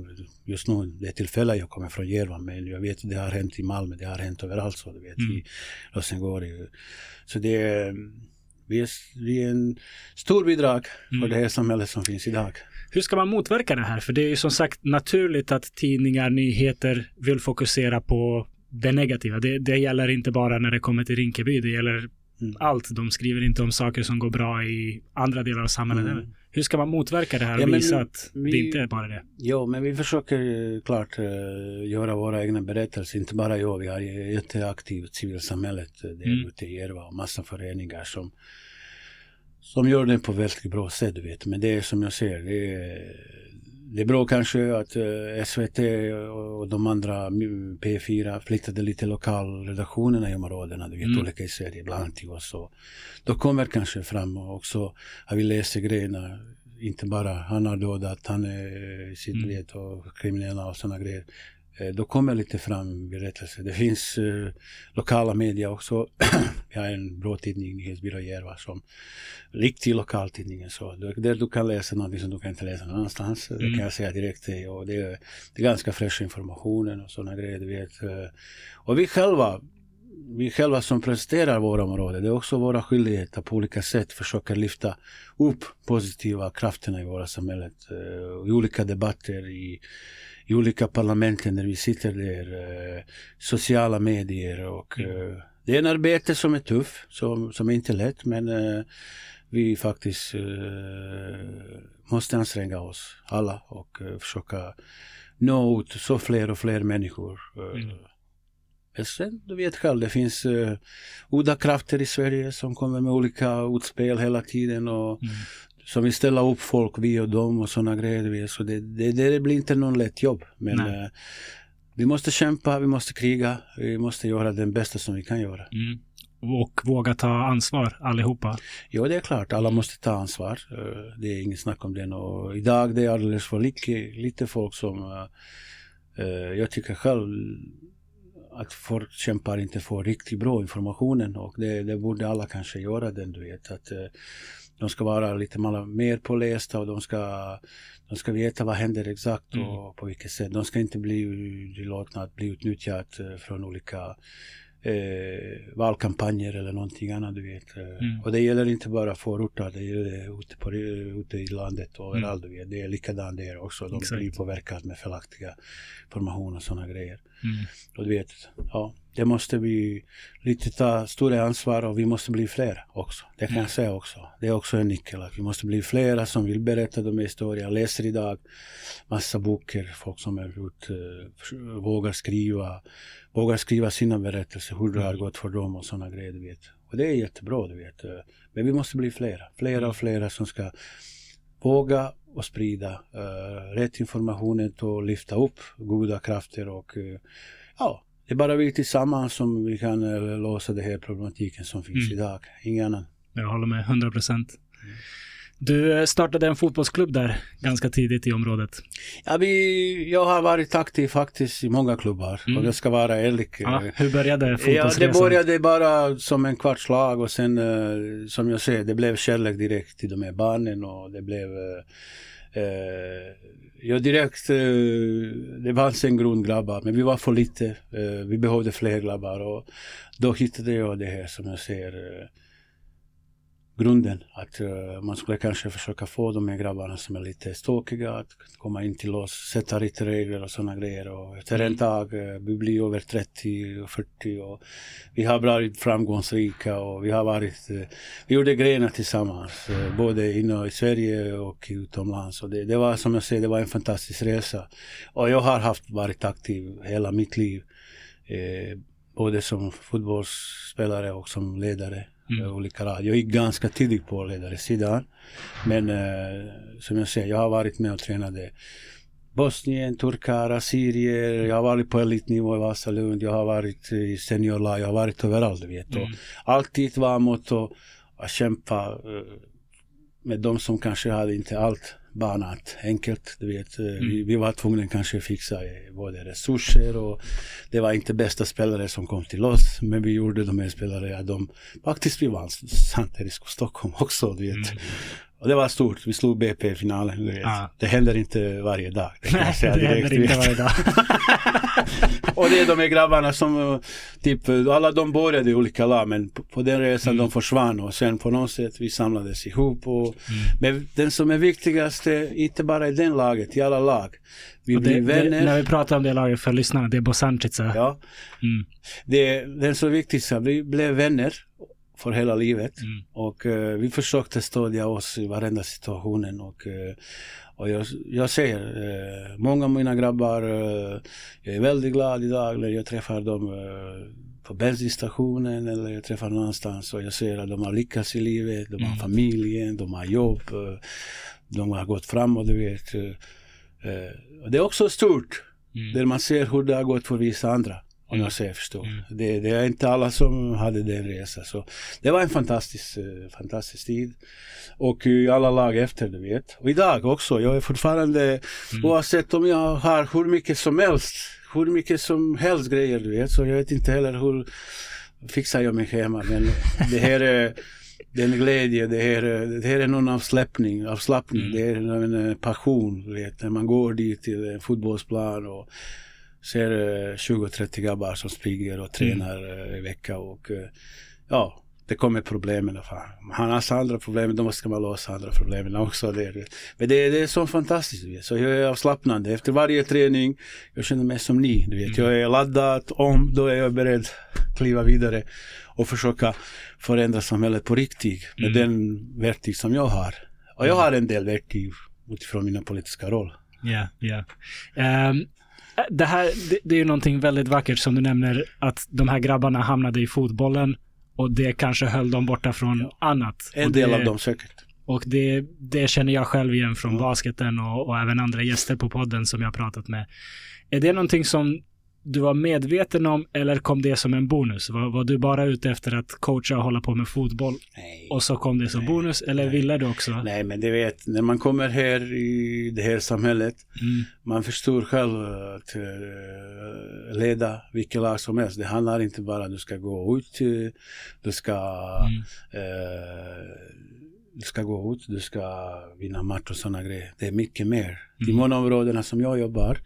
just nu, det är tillfälle jag kommer från Järva, men jag vet det har hänt i Malmö, det har hänt överallt. Så, du vet, Mm. i Rosengård. Så det vi är, vi är en stor bidrag för Mm. det här samhället som finns idag. Hur ska man motverka det här? För det är ju som sagt naturligt att tidningar, nyheter vill fokusera på det negativa. Det, det gäller inte bara när det kommer till Rinkeby, det gäller Mm. allt. De skriver inte om saker som går bra i andra delar av samhället. Mm. Hur ska man motverka det här och Ja, visa att vi- det inte är bara det? Ja, men vi försöker eh, klart eh, göra våra egna berättelser. Inte bara jag, vi har jätteaktivt civilsamhället eh, där Mm. ute i Järva och massa föreningar som, som gör det på väldigt bra sätt, vet. Men det är som jag säger, det är, det bra kanske att eh, SVT och de andra mm, P4 flyttade lite lokalredaktionerna i områdena, du vet, Mm. olika i Sverige, bland annat till oss. Och då kommer kanske fram och också har vi läst grejerna, inte bara han har dödat, han är sitt Mm. vet och kriminella och sådana grejer. Eh, Då kommer lite fram berättelser. Det finns eh, lokala media också. Vi har en bra tidning, Nyhetsbyrå Järva, som riktig lokaltidning. Så där, du kan läsa någonting som du kan inte läsa någon annanstans. Det Mm. kan jag säga direkt. Och det, är- det är ganska fräsch information och sådana grejer, du vet. Eh, Och vi själva, vi själva som presenterar våra områden, det är också våra skyldigheter på olika sätt försöka lyfta upp positiva krafterna i våra samhället. eh, I olika debatter, i, i olika parlamenten där vi sitter där, eh, sociala medier och eh, det är en arbete som är tuff, som, som är inte lätt men eh, vi faktiskt måste anstränga oss alla och försöka nå ut så fler och fler människor. Mm. men sen, du vet själv, det finns uh, goda krafter i Sverige som kommer med olika utspel hela tiden och Mm. Som vill ställa upp folk, vi och dem och sådana grejer. Så det, det, det blir inte någon lätt jobb. Men eh, vi måste kämpa, vi måste kriga, vi måste göra det bästa som vi kan göra. Mm. Och våga ta ansvar allihopa. Ja, det är klart, alla måste ta ansvar. Eh, Det är inget snack om det. Och idag det är alldeles för lite, lite folk som... eh, eh, Jag tycker själv att förkämpar inte får riktigt bra informationen och det, det borde alla kanske göra den, du vet. Att eh, de ska vara lite mer pålästa och de ska, de ska veta vad händer exakt Mm. och på vilket sätt. De ska inte bli tillåtna att bli utnyttjat eh, från olika eh, valkampanjer eller någonting annat, du vet. Eh, Mm. Och det gäller inte bara förorter, det gäller ute, på, ute i landet och Mm. överallt, du vet. Det är likadant där också. De Exakt. blir påverkade med felaktiga information och sådana grejer. Mm. Och du vet, ja, det måste vi lite ta större ansvar och vi måste bli fler också. Det kan jag säga också. Det är också en nyckel. Vi måste bli flera som vill berätta de här historierna. Jag läser idag massa böcker, folk som är ute, eh, vågar skriva, vågar skriva sina berättelser, hur det har gått för dem och sådana grejer, du vet. Och det är jättebra, du vet. Eh, Men vi måste bli flera, flera och flera som ska våga och sprida eh, rätt informationen och lyfta upp goda krafter och eh, ja, det är bara vi tillsammans som vi kan uh, lösa den här problematiken som finns Mm. idag. Ingen annan. Jag håller med 100 procent. Du startade en fotbollsklubb där ganska tidigt i området. Ja, vi, jag har varit aktiv faktiskt i många klubbar Mm. och jag ska vara ärlig. Ja, hur började Ja, fotbollsresan? det började bara som en kvartslag och sen eh, som jag säger, det blev kärlek direkt till de här barnen och det blev eh, eh, Ja, direkt, eh, det fanns en grund grabbar, men vi var för lite. Eh, vi behövde fler grabbar och då hittade jag det här som jag ser grunden. Att eh, man skulle kanske försöka få de här grabbarna som är lite stökiga att komma in till oss, sätta lite regler och sådana grejer. Och efter en tag, eh, vi blir över 30 och 40 och vi har varit framgångsrika och vi har varit, eh, vi gjorde grejerna tillsammans, både inom i Sverige och utomlands. Och det, det var som jag säger, det var en fantastisk resa. Och jag har haft, varit aktiv hela mitt liv. Både som fotbollsspelare och som ledare. Mm. eh, Olika rad. Jag gick ganska tidigt på ledarsidan. Men eh, som jag säger, jag har varit med och tränade Bosnien, turkar, assyrier. Jag har varit på elitnivå i Vasalund. Jag har varit i seniorlag. Jag har varit överallt, vet. Och Mm. alltid var mot att, kämpa eh, med de som kanske hade inte allt banat enkelt. Du vet, eh, vi, vi var tvungna kanske fixa eh, både resurser och det var inte bästa spelare som kom till oss. Men vi gjorde de här spelare, ja, de faktiskt vi vann Santerisk och Stockholm också. Du vet. Mm. Och det var stort. Vi slog BP i finalen. Du vet. Ja. Det händer inte varje dag. Det Nej, det direkt, händer inte varje dag. Och det är de här grabbarna som, eh, typ, eh, alla de började i olika lag men på, på den resan Mm. de försvann och sen på något sätt vi samlades ihop. Och, Mm. Men den som är viktigast, inte bara i den laget, i alla lag. Vi Och det, blir det, vänner. när vi pratar om det laget för lyssnarna, det är Bosancica. Ja, Mm. det, den som är viktigast, vi blev vänner för hela livet. Mm. Och eh, vi försökte stödja oss i varenda situationen. Och, eh, och jag, jag säger, eh, många av mina grabbar, eh, jag är väldigt glad idag när jag träffar dem eh, på bensinstationen eller jag träffar någon annanstans och jag ser att de har lyckats i livet, de har Mm. familjen, de har jobb, eh, de har gått framåt, du vet. det är också stort, Mm. där man ser hur det har gått för vissa andra. Om jag säger förstår. Mm. Det, det är inte alla som hade den resan. Så det var en fantastisk, eh, fantastisk tid. Och alla lag efter, du vet. Och idag också. Jag är fortfarande, Mm. oavsett om jag har hur mycket som helst, hur mycket som helst grejer, du vet. Så jag vet inte heller hur fixar jag mig hemma. Men det här är den glädje, det här, är- det här är någon avslappning, avslappning. Mm. det är en passion, du vet. När man går dit till en fotbollsplan och ser eh, 20-30 grabbar som springer och tränar eh, i vecka och eh, ja, det kommer problemen. Fan. Han har andra problem, då måste man lösa andra problemen också. Det, men det, det är så fantastiskt. du vet. Så jag är avslappnande. Efter varje träning, jag känner mig som ni. Du vet. Jag är laddad om, då är jag beredd att kliva vidare och försöka förändra samhället på riktigt med Mm. den verktyg som jag har. Och jag har en del verktyg utifrån mina politiska roll. Ja, ja. Ehm, det här, det, det är ju någonting väldigt vackert som du nämner, att de här grabbarna hamnade i fotbollen och det kanske höll dem borta från Ja. annat. En och del det, av dem säkert. Och det, det känner jag själv igen från Ja. basketen och, och även andra gäster på podden som jag har pratat med. Är det någonting som du var medveten om eller kom det som en bonus? Var, var du bara ute efter att coacha och hålla på med fotboll Nej. och så kom det som Nej. bonus eller Nej. ville du också? Nej, men du vet, när man kommer här i det här samhället, Mm, man förstår själv att eh, leda vilket lag som helst. Det handlar inte bara om att du ska gå ut, eh, du ska, mm, eh, du ska gå ut, du ska vinna match och sådana grejer. Det är mycket mer. I Mm. många områdena som jag jobbar,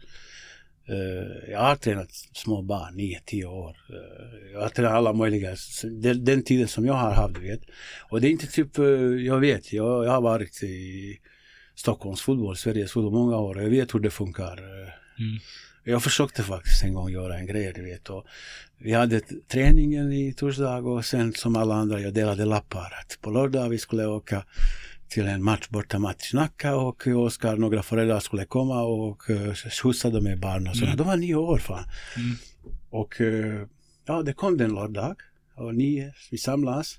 jag har tränat små barn, 9-10 år. Eh, jag har tränat alla möjliga, den, den tiden som jag har haft, du vet. Och det är inte typ, eh, jag vet, jag, jag har varit i Stockholms fotboll, Sveriges fotboll många år. Jag vet hur det funkar. Eh, mm, Jag försökte faktiskt en gång göra en grej, du vet. Och vi hade träningen i torsdag och sen som alla andra, jag delade lappar. Att på lördag vi skulle åka till en match borta i Nacka och Oskar, några föräldrar skulle komma och uh, skjutsa dem med barn och sådana. Mm. De var nio år fan. mm, Och eh, ja, det kom den lördag. Och nio, vi samlas.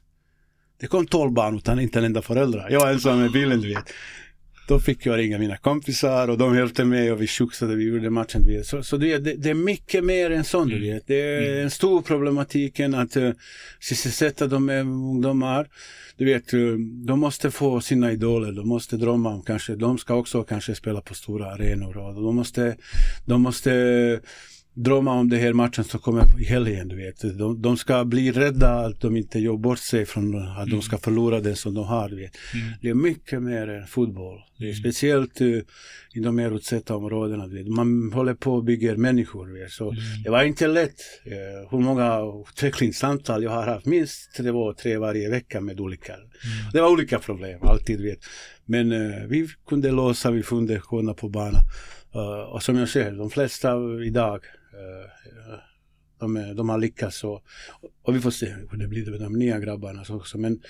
Det kom tolv barn utan inte en enda förälder. Jag var ensam med bilen, du vet. Då fick jag ringa mina kompisar och de hjälpte mig och vi skjutsade, vi gjorde matchen. Du vet. Så, så det, det, det är mycket mer än sånt, du Mm. vet. Det är Mm. en stor problematik att uh, sysselsätta de här ungdomar. Du vet, eh, de måste få sina idoler, de måste drömma om kanske, de ska också kanske spela på stora arenor och de måste, de måste drömma om det här matchen som kommer i helgen, du vet. De, de ska bli rädda att de inte gör bort sig från att Mm. de ska förlora det som de har, du vet. mm, Det är mycket mer än fotboll. Det är Mm. speciellt uh, i de mer utsatta områdena, du vet. Man håller på och bygger människor, du vet. Så mm, det var inte lätt. Uh, hur många utvecklingssamtal jag har haft, minst två, tre varje vecka med olika. mm. Det var olika problem, alltid, du vet. Men uh, vi kunde lösa, vi kunde kunna på banan. Och som jag säger, de flesta idag, de, är- de har lyckats. Och, och vi får se hur det blir med de nya grabbarna också. Men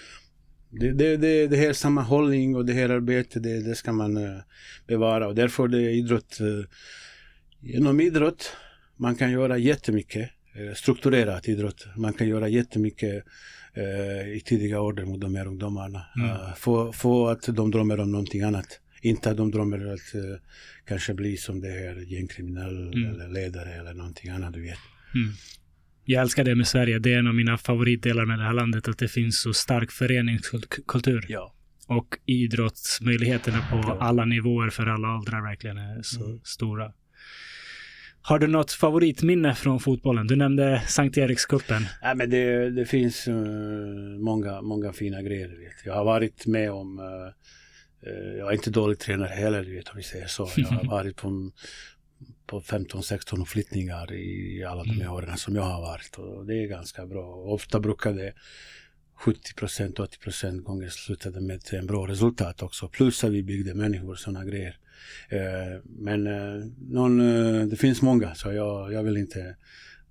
det, det, det, det här sammanhållning och det här arbetet, det, det ska man eh, bevara. Och därför det är idrott, genom idrott, man kan göra jättemycket. Strukturerat idrott. Man kan göra jättemycket i tidiga åldrar mot de här ungdomarna. Mm. Uh, få, få att de drömmer om någonting annat. Inte att de drömmer att uh, kanske bli som det här gängkriminell Mm. eller ledare eller någonting annat, du vet. Mm. Jag älskar det med Sverige. Det är en av mina favoritdelar med det här landet, att det finns så stark föreningskultur. Ja. Och idrottsmöjligheterna på Ja. alla nivåer för alla åldrar verkligen är så Mm. stora. Har du något favoritminne från fotbollen? Du nämnde Sankt Erikscupen. Ja, men det, det finns eh, många, många fina grejer. Vet. Jag har varit med om, eh, jag är inte dålig tränare heller, du vet, om vi säger så. Jag har varit på, på 15-16 flyttningar i alla de här Mm. åren som jag har varit. Och det är ganska bra. Ofta brukar det 70% 80 gånger slutade med en bra resultat också. Plus att vi byggde människor och sådana grejer. Eh, men eh, någon, eh, det finns många så jag, jag vill inte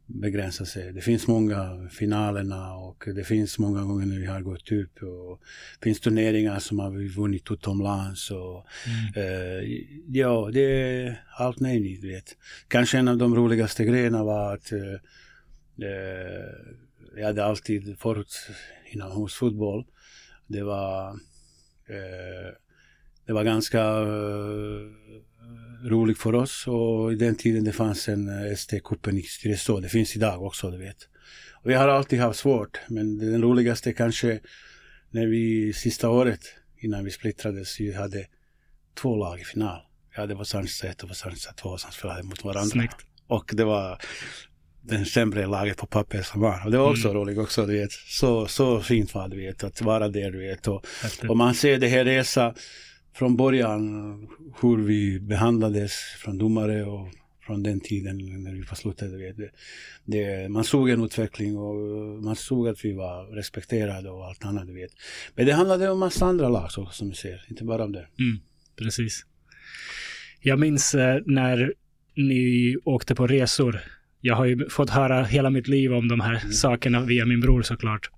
begränsa sig. Det finns många finalerna och det finns många gånger när vi har gått upp och det finns turneringar som har vi vunnit utomlands och Mm. eh, ja, det är allt möjligt, vet. Kanske en av de roligaste grejerna var att eh, eh, jag hade alltid förut inomhusfotboll. Det var eh, det var ganska eh, roligt för oss och i den tiden det fanns en ST-cupen i Stirestå. Det finns idag också, du vet. Och vi har alltid haft svårt, men den roligaste kanske när vi sista året innan vi splittrades, vi hade två lag i final. Vi hade Vasansa 1 och Vasansa 2 som spelade mot varandra. Snyggt. Och det var den sämre laget på papper som var. Och det var också Mm. roligt också, du vet. Så, så fint var det, du vet, att vara där, du vet. Och, och man ser det här resa från början, hur vi behandlades från domare och från den tiden när vi Vet. Det, det, man såg en utveckling och man såg att vi var respekterade och allt annat, vet. Men det handlade om massa andra lag också, som vi ser, inte bara om det. Mm, precis. Jag minns eh, när ni åkte på resor. Jag har ju fått höra hela mitt liv om de här Mm. sakerna via min bror såklart.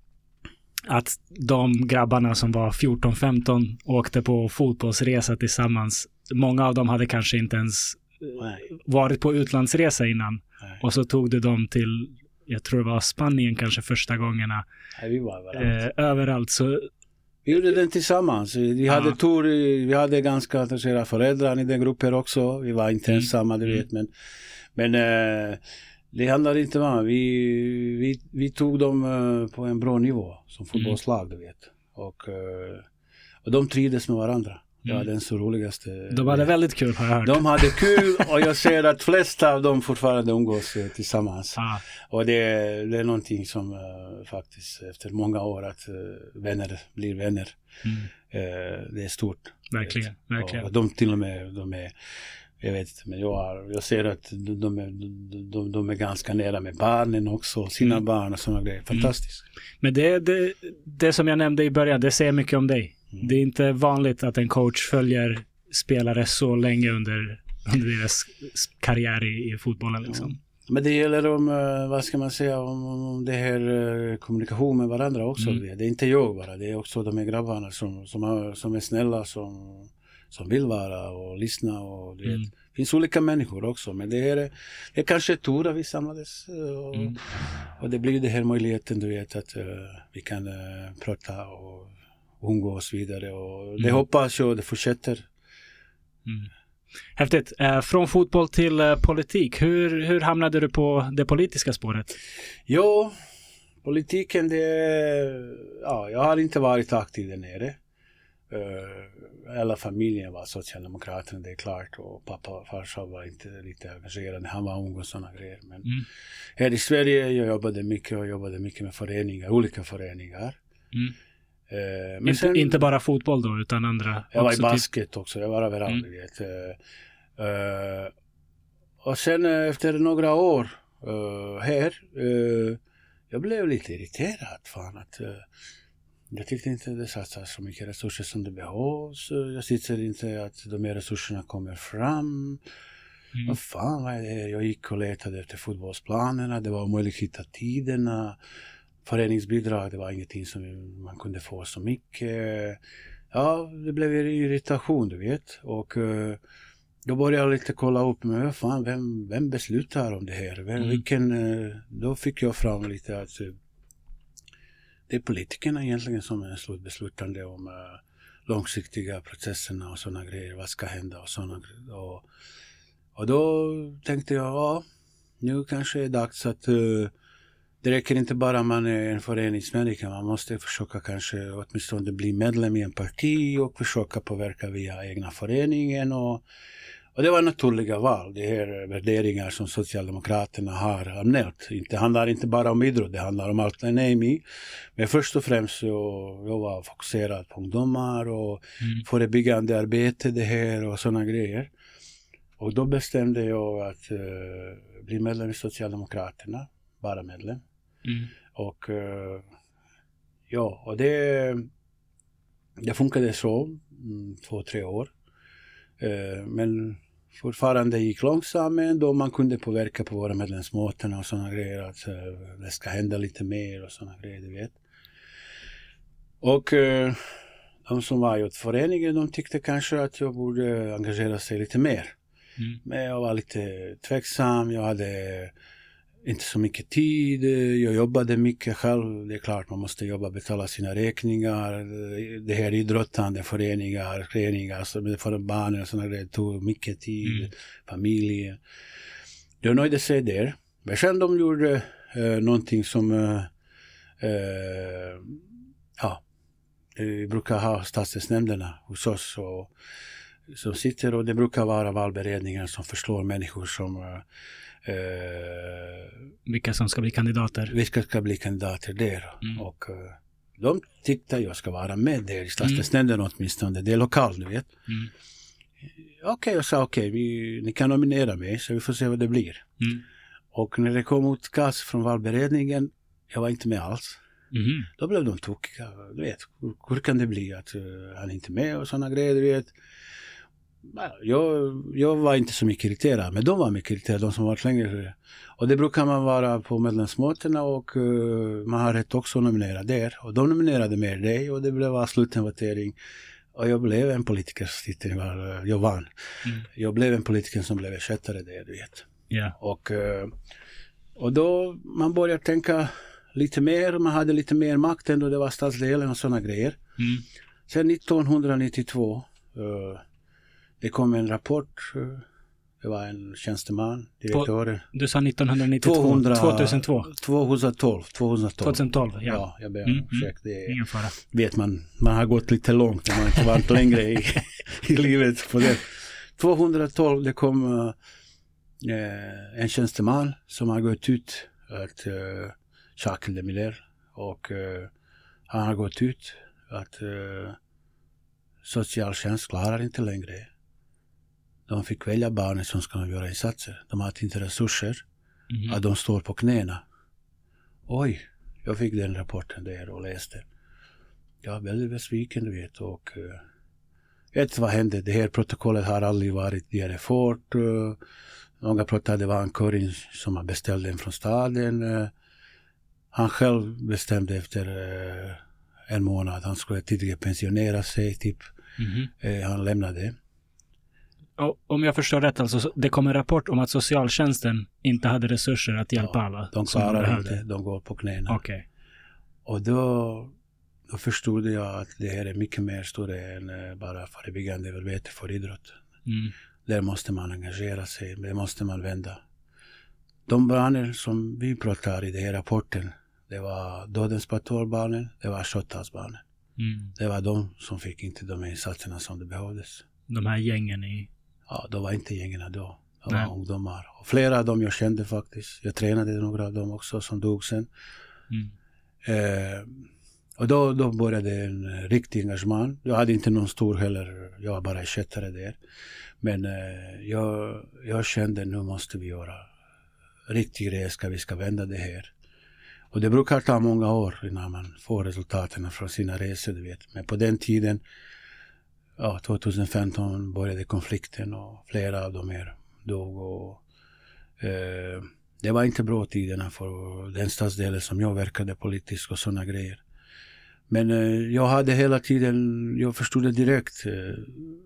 Att de grabbarna som var 14-15 åkte på fotbollsresa tillsammans. Många av dem hade kanske inte ens eh, Nej. varit på utlandsresa innan. Nej. Och så tog du dem till, jag tror det var Spanien kanske första gångerna. Nej, vi var överallt. Eh, överallt. Så Vi gjorde den tillsammans. Vi Ja. hade tur, vi hade ganska engagerade föräldrar i den gruppen också. Vi var inte Mm. ensamma, du Mm. vet. Men, men eh, det handlade inte om vi, vi, vi tog dem eh, på en bra nivå som Mm. fotbollslag, du vet. Och, eh, och de trivdes med varandra. Det var Mm. den så roligaste. de hade väldigt kul har jag hört. de hade kul och jag ser att flesta av dem fortfarande umgås eh, tillsammans. Ah, Och det, det är någonting som faktiskt efter många år att uh, vänner blir vänner. mm, det är stort. verkligen, verkligen. Och de till och med, de är, jag vet inte, men jag, har, jag ser att de, är, de, de är ganska nära med barnen också, sina Mm. barn och sådana grejer. Fantastiskt. Men det, det, det som jag nämnde i början, det säger mycket om dig. Mm. Det är inte vanligt att en coach följer spelare så länge under, under deras karriär i, i fotbollen. Liksom. Men det gäller om, eh, vad ska man säga, om, om om det här eh, kommunikation med varandra också. Mm. Det är inte jag bara, det är också de här grabbarna som, som, har, som är snälla, som, som vill vara och lyssna och du vet. Mm. Det finns olika människor också, men det är, det är kanske tur att vi samlades. eh, Och, Mm. och det blir den här möjligheten, du vet, att eh, vi kan uh, prata och umgås vidare. Och det Mm. hoppas jag det fortsätter. Mm. Häftigt. Eh, från fotboll till eh, politik. Hur, hur hamnade du på det politiska spåret? Jo, politiken det ja, jag har inte varit aktiv där nere. Uh, hela familjen var socialdemokrater, det är klart. Och pappa och farsa var inte lite engagerade. Han var ung och sådana grejer. Men Mm. här i Sverige jag jobbade mycket och jobbade mycket med föreningar, olika föreningar. Mm. Eh, men Inte, sen- inte bara fotboll då, utan andra. Jag var i typ- basket också, jag var överallt. Mm. Vet. Eh, eh, och sen eh, efter några år eh, här, eh, jag blev lite irriterad. Fan, att, eh, jag tyckte inte det satsas så mycket resurser som det behövs. Eh, Jag tyckte inte att de här resurserna kommer fram. Mm. Vad fan vad är det här? Jag gick och letade efter fotbollsplanerna. Det var omöjligt att hitta tiderna. Föreningsbidrag, det var ingenting som man kunde få så mycket. Ja, det blev en irritation, du vet. Och eh, då började jag lite kolla upp, men vad fan, vem, vem beslutar om det här? Vem, Mm. vilken, eh, då fick jag fram lite att eh, det är politikerna egentligen som är slutbeslutande om eh, långsiktiga processerna och sådana grejer. Vad ska hända och sådana grejer. Och, och då tänkte jag, ja, nu kanske det är dags att uh, det räcker inte bara man är en föreningsmänniska, man måste försöka kanske åtminstone bli medlem i en parti och försöka påverka via egna föreningen. Och, och det var naturliga val, det här värderingar som Socialdemokraterna har anmält. Det handlar inte bara om idrott, det handlar om allt name Men först och främst så jag var fokuserad på ungdomar och Mm. förebyggande arbete det här och sådana grejer. Och då bestämde jag att eh, bli medlem i Socialdemokraterna, bara medlem. Mm. Och eh, ja, och det, det funkade så, mm, två, tre år. Eh, men fortfarande gick långsamt men då man kunde påverka på våra medlemsmöten och sådana grejer att uh, det ska hända lite mer och sådana grejer, du vet. Och uh, de som var i föreningen de tyckte kanske att jag borde engagera sig lite mer. Mm. Men jag var lite tveksam, jag hade inte så mycket tid. Jag jobbade mycket själv. Det är klart man måste jobba, betala sina räkningar. Det här idrottande, föreningar, föreningar så för barnen och sådana grejer tog mycket tid. Mm. Familjen. Jag nöjde sig där. Men sen de gjorde eh, någonting som eh, eh, ja, vi brukar ha stadsdelsnämnderna hos oss och, som sitter och det brukar vara valberedningar som förslår människor som eh, Eh, vilka som ska bli kandidater? Vilka ska bli kandidater där. Mm. Och eh, de tyckte jag ska vara med där i stadsdelsnämnden mm. åtminstone. Det är lokalt, du vet. Mm. Okej, okay, jag sa okej, okay, ni kan nominera mig så vi får se vad det blir. Mm. Och när det kom utkast från valberedningen, jag var inte med alls. Mm. Då blev de tokiga. Du vet, hur, hur kan det bli att uh, han inte är med och sådana grejer, du vet jag, jag var inte så mycket irriterad, men de var mycket irriterade, de som varit längre. Och det brukar man vara på medlemsmötena och uh, man har rätt också att nominera där. Och de nominerade mer dig och det blev avsluten votering. Och jag blev en politiker, jag vann. Mm. Jag blev en politiker som blev ersättare där, du vet. Yeah. Och, uh, och då man började tänka lite mer, man hade lite mer makt än då det var stadsdelen och sådana grejer. Mm. Sen 1992 uh, det kom en rapport. Eh, det var en tjänsteman, direktören. Du sa 1992? 200, 2002? 2012. 2012, 2012 ja. ja jag ber om mm, mm, ursäkt. Det ingen fara. vet man, man har gått lite långt när man inte varit längre i, i livet. På det. 212, det kom eh, en tjänsteman som har gått ut, att, eh, Jacques de Miller, och eh, han har gått ut att eh, socialtjänst klarar inte längre de fick välja barnen som ska göra insatser. De hade inte resurser. Mm. Att de står på knäna. Oj, jag fick den rapporten där och läste. Jag var väldigt besviken, du vet. Och, uh, vet vad hände? Det här protokollet har aldrig varit diarefort. Uh, många pratade att det var en kurin som beställde den från staden. Uh, han själv bestämde efter uh, en månad att han skulle tidigare pensionera sig. Typ. Mm -hmm. han lämnade om jag förstår rätt, alltså, det kom en rapport om att socialtjänsten inte hade resurser att hjälpa ja, alla. De klarar inte, de går på knäna. Okay. Och då, då förstod jag att det här är mycket mer större än eh, bara förebyggande arbete för idrott. Mm. Där måste man engagera sig, där måste man vända. De barnen som vi pratar i den här rapporten, det var Dödens patrullbarnen, det var Shottazbarnen. Mm. Det var de som fick inte de insatserna som det behövdes. De här gängen i Ja, de var inte gängen då. De var ungdomar. Och flera av dem jag kände faktiskt. Jag tränade några av dem också som dog sen. Mm. Eh, och då, då började en riktig engagemang. Jag hade inte någon stor heller. Jag var bara ersättare där. Men eh, jag, jag kände nu måste vi göra riktig resa. Vi ska vända det här. Och det brukar ta många år innan man får resultaten från sina resor, du vet. Men på den tiden ja, 2015 började konflikten och flera av dem här dog. Och, eh, det var inte bra tiderna för den stadsdelen som jag verkade politiskt och sådana grejer. Men eh, jag hade hela tiden, jag förstod det direkt, eh,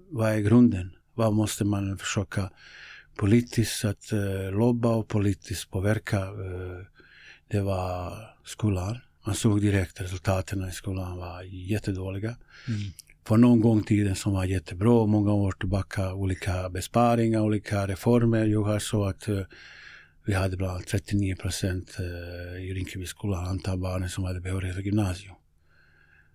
vad är grunden? Vad måste man försöka politiskt att eh, lobba och politiskt påverka? Eh, det var skolan. Man såg direkt resultaten i skolan var jättedåliga. Mm för någon gång tiden som var jättebra, många år tillbaka, olika besparingar, olika reformer. Jag har så att uh, vi hade bland annat 39 procent uh, i Rinkeby skola antal barn som hade behörighet för gymnasium.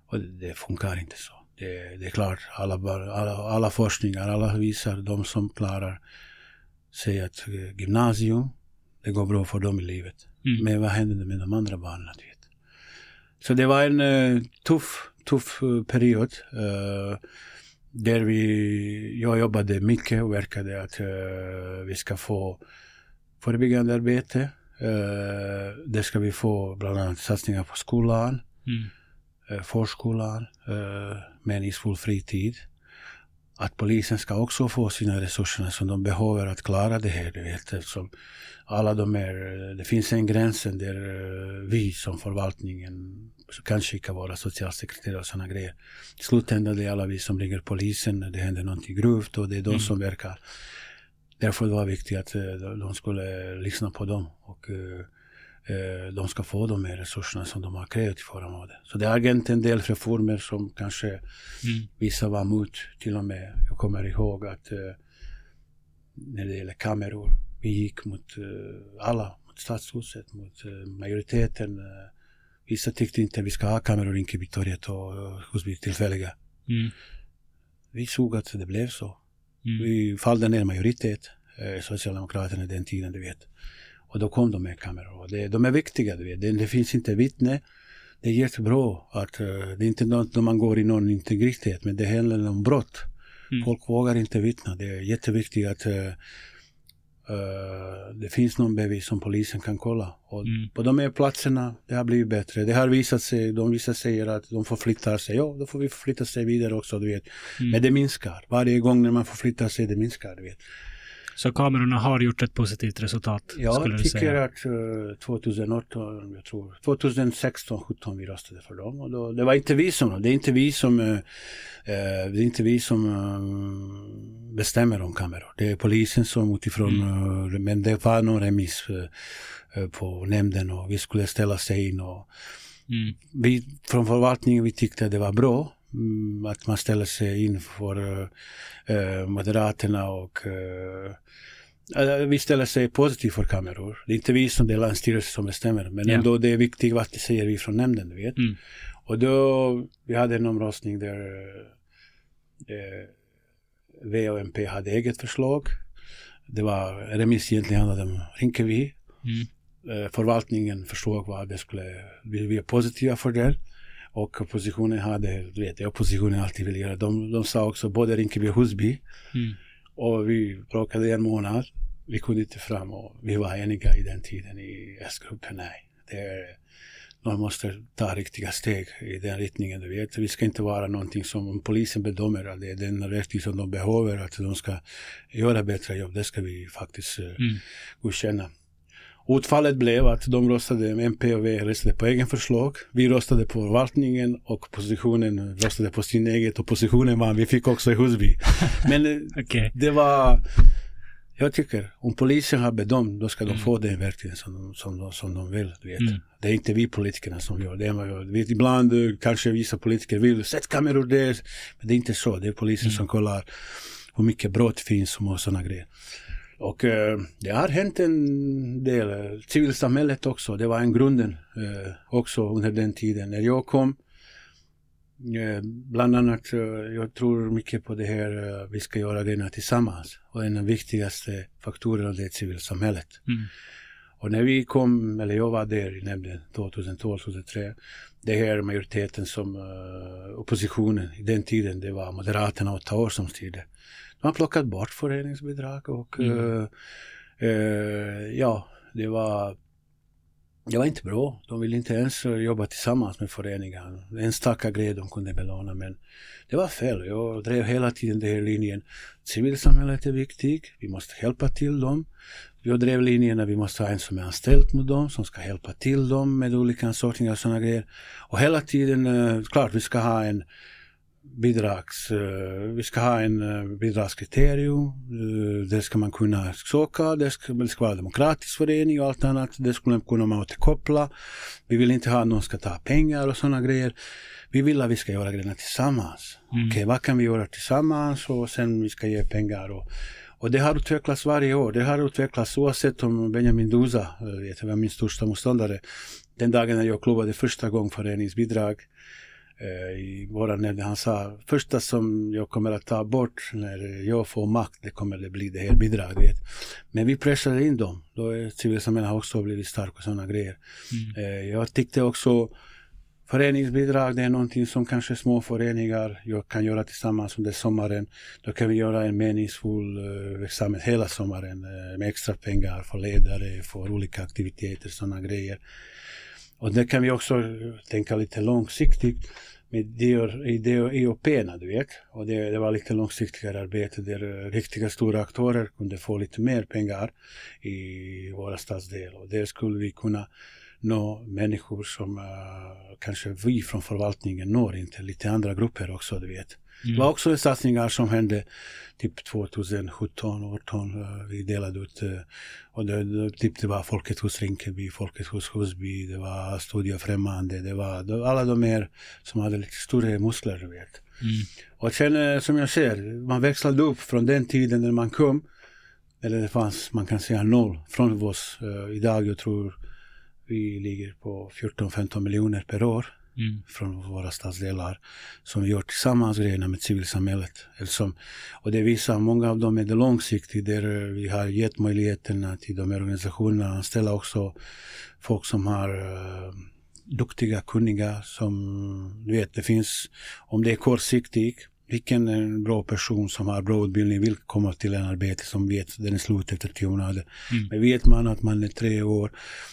Och det, funkar inte så. Det, det är klart, alla, alla, alla forskningar, alla visar de som klarar sig att uh, gymnasium, det går bra för dem i livet. Mm. Men vad händer med de andra barnen? Så det var en uh, tuff tuff eh, period. Uh, där vi, jag jobbade mycket och verkade att uh, vi ska få förebyggande arbete. Uh, där ska vi få bland annat satsningar på skolan, mm. förskolan, uh, meningsfull fritid. Att polisen ska också få sina resurser som de behöver att klara det här. Du vet, eftersom alla de är, det finns en gräns där vi som förvaltningen kan skicka våra socialsekreterare och sådana grejer. I slutändan det är alla vi som ringer polisen när det händer någonting grovt och det är de mm. som verkar. Därför var det viktigt att de skulle lyssna på dem och Eh, de ska få de här resurserna som de har krävt i förra. Så det har hänt en del reformer som kanske mm. vissa var emot till och med. Jag kommer ihåg att uh, när det gäller kameror, vi gick mot uh, alla, mot stadshuset, mot majoriteten. vissa tyckte inte vi ska ha kameror i Rinkeby-torget och Husby tillfälliga. Mm. Vi såg att det blev så. Mm. Vi fallde ner majoritet, Socialdemokraterna den tiden, du vet. Och då kom de med kameror. Det, de är viktiga, du vet. Det, det finns inte vittne. Det är jättebra att uh, det är inte något när man går i någon integritet, men det handlar om brott. Mm. Folk vågar inte vittna. Det är jätteviktigt att uh, det finns någon bevis som polisen kan kolla. Och mm. på de här platserna, det har blivit bättre. Det har visat sig, de vissa säger att de förflyttar sig. Ja, då får vi förflytta sig vidare också, du vet. Mm. Men det minskar. Varje gång när man förflyttar sig, det minskar, du vet. Så kamerorna har gjort ett positivt resultat? Jag tycker att uh, 2018, jag tror, 2016, 17 vi röstade för dem. Och då, det var inte vi som, det är inte vi som, uh, det är inte vi som uh, bestämmer om kameror. Det är polisen som utifrån, mm. men det var någon remiss på nämnden och vi skulle ställa sig in och mm. vi från förvaltningen vi tyckte det var bra att man ställer sig in för äh, Moderaterna och äh, vi ställer sig positivt för kameror. Det är inte vi som det är länsstyrelsen som bestämmer, men yeah. ändå det är viktigt vad det säger vi från nämnden, vet. Mm. Och då, vi hade en omröstning där äh, V och MP hade eget förslag. Det var remiss egentligen handlade om Rinkeby. Mm. Förvaltningen förstod vad det skulle, vi, vi är positiva för det. Och oppositionen hade, du vet, oppositionen alltid vill göra. De, de sa också både Rinkeby och Husby. Mm. Och vi bråkade en månad. Vi kunde inte fram och vi var eniga i den tiden i S-gruppen. Nej, det är, man måste ta riktiga steg i den riktningen. Du vet. Vi ska inte vara någonting som polisen bedömer att det är den riktning som de behöver, att de ska göra bättre jobb. Det ska vi faktiskt uh, mm. godkänna. Utfallet blev att de röstade, MP och V röstade på egen förslag. Vi röstade på förvaltningen och oppositionen röstade på sin eget. Oppositionen vann, vi fick också i Husby. Men eh, okay. det var, jag tycker, om polisen har bedömt, då ska de mm. få den verktygen som, de, som, de, som de vill. vet. Mm. Det är inte vi politikerna som gör det. Vet, ibland eh, kanske vissa politiker vill, sätt kameror där. Men det är inte så, det är polisen mm. som kollar hur mycket brott finns och sådana grejer. Och eh, det har hänt en del. Civilsamhället också, det var en grunden eh, också under den tiden. När jag kom, eh, bland annat, eh, jag tror mycket på det här, eh, vi ska göra det tillsammans. Och en av de viktigaste faktorerna det är civilsamhället. Mm. Och när vi kom, eller jag var där i nämnden 2012-2003, det här majoriteten som oppositionen i den tiden, det var Moderaterna och år som styrde. De har plockat bort föreningsbidrag och mm. uh, uh, ja, det var det var inte bra. De ville inte ens jobba tillsammans med föreningar. Enstaka grejer de kunde belåna men det var fel. Jag drev hela tiden den här linjen. Civilsamhället är viktigt. Vi måste hjälpa till dem. Jag drev linjen att vi måste ha en som är anställd mot dem, som ska hjälpa till dem med olika sortningar och sådana grejer. Och hela tiden, uh, klart vi ska ha en bidrags, uh, vi ska ha en uh, bidragskriterium. Uh, det ska man kunna söka, det ska, det ska vara demokratisk förening och allt annat. Det skulle man kunna återkoppla. Vi vill inte ha att någon ska ta pengar och sådana grejer. Vi vill att vi ska göra grejerna tillsammans. Mm. Okej, vad kan vi göra tillsammans och sen vi ska ge pengar och och det har utvecklats varje år. Det har utvecklats oavsett om Benjamin Duza, vet, var min största motståndare. Den dagen när jag klubbade första gången föreningsbidrag eh, i våra nämnd, han sa första som jag kommer att ta bort när jag får makt, det kommer att bli det här bidraget. Men vi pressade in dem. Då är civilsamhället också blivit stark och sådana grejer. Mm. Eh, jag tyckte också Föreningsbidrag det är någonting som kanske små föreningar kan göra tillsammans under sommaren. Då kan vi göra en meningsfull uh, verksamhet hela sommaren uh, med extra pengar för ledare, för olika aktiviteter, sådana grejer. Och det kan vi också eh, tänka lite långsiktigt. med IOP, du vet. Och det, det var lite långsiktigare arbete där eh, riktiga stora aktörer kunde få lite mer pengar i våra stadsdel. Och där skulle vi kunna nå människor som uh, kanske vi från förvaltningen når inte, lite andra grupper också, du vet. Mm. Det var också satsningar som hände typ 2017, 18. Uh, vi delade ut uh, och det, typ det var Folket hos Rinkeby, Folket hos Husby, det var Studio Främmande, det var, det var alla de här som hade lite större muskler, du vet. Mm. Och sen som jag ser, man växlade upp från den tiden när man kom, eller det fanns, man kan säga noll från oss. Uh, idag jag tror vi ligger på 14-15 miljoner per år mm. från våra stadsdelar som vi gör tillsammans grejerna med civilsamhället. Som, och det visar, många av dem är det långsiktigt där vi har gett möjligheterna till de här organisationerna att anställa också folk som har uh, duktiga, kunniga som, du vet, det finns, om det är kortsiktigt vilken är en bra person som har bra utbildning vill komma till en arbete som vet att den är slut efter tio månader. Mm. Men vet man att man är tre år,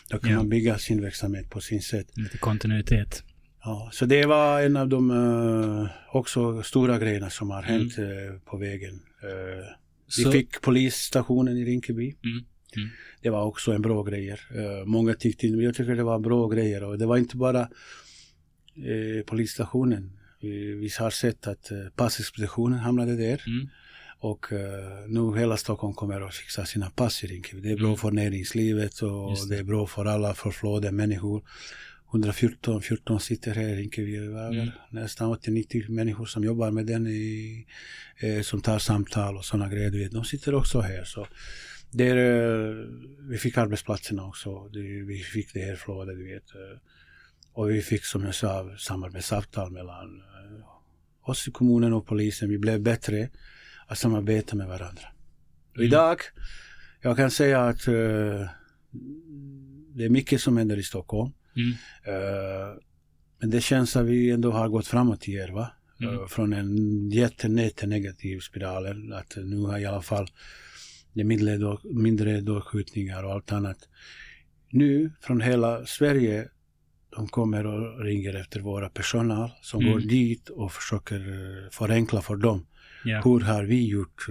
då kan ja. man bygga sin verksamhet på sin sätt. Lite kontinuitet. Ja, så det var en av de uh, också stora grejerna som har hänt mm. uh, på vägen. Uh, vi fick polisstationen i Rinkeby. Mm. Mm. Det var också en bra grejer. många tyckte, jag tycker det var bra grejer och det var inte bara polisstationen. Vi, vi har sett att uh, passexpeditionen hamnade där. Mm. Och nu hela Stockholm kommer att fixa sina pass i Rinkeby. Det är bra mm. för näringslivet och det. det. är bra för alla förflådade människor. 114 14 sitter här i Rinkeby. Mm. Nästan 80-90 människor som jobbar med den i, eh, som tar samtal och sådana grejer. Vet. De sitter också här. Så där, eh, vi fick arbetsplatserna också. Det, vi fick det här flödet, du vet. Eh. Och vi fick som jag sa samarbetsavtal mellan eh, oss i kommunen och polisen. Vi blev bättre att samarbeta med varandra. Mm. Idag, jag kan säga att uh, det är mycket som händer i Stockholm. Mm. Uh, men det känns att vi ändå har gått framåt i er, va? Mm. Uh, från en jättenegativ spiral. Att nu har i alla fall det mindre, mindre dådskjutningar och allt annat. Nu från hela Sverige de kommer och ringer efter våra personal som mm. går dit och försöker eh, förenkla för dem. Yeah. Hur har vi gjort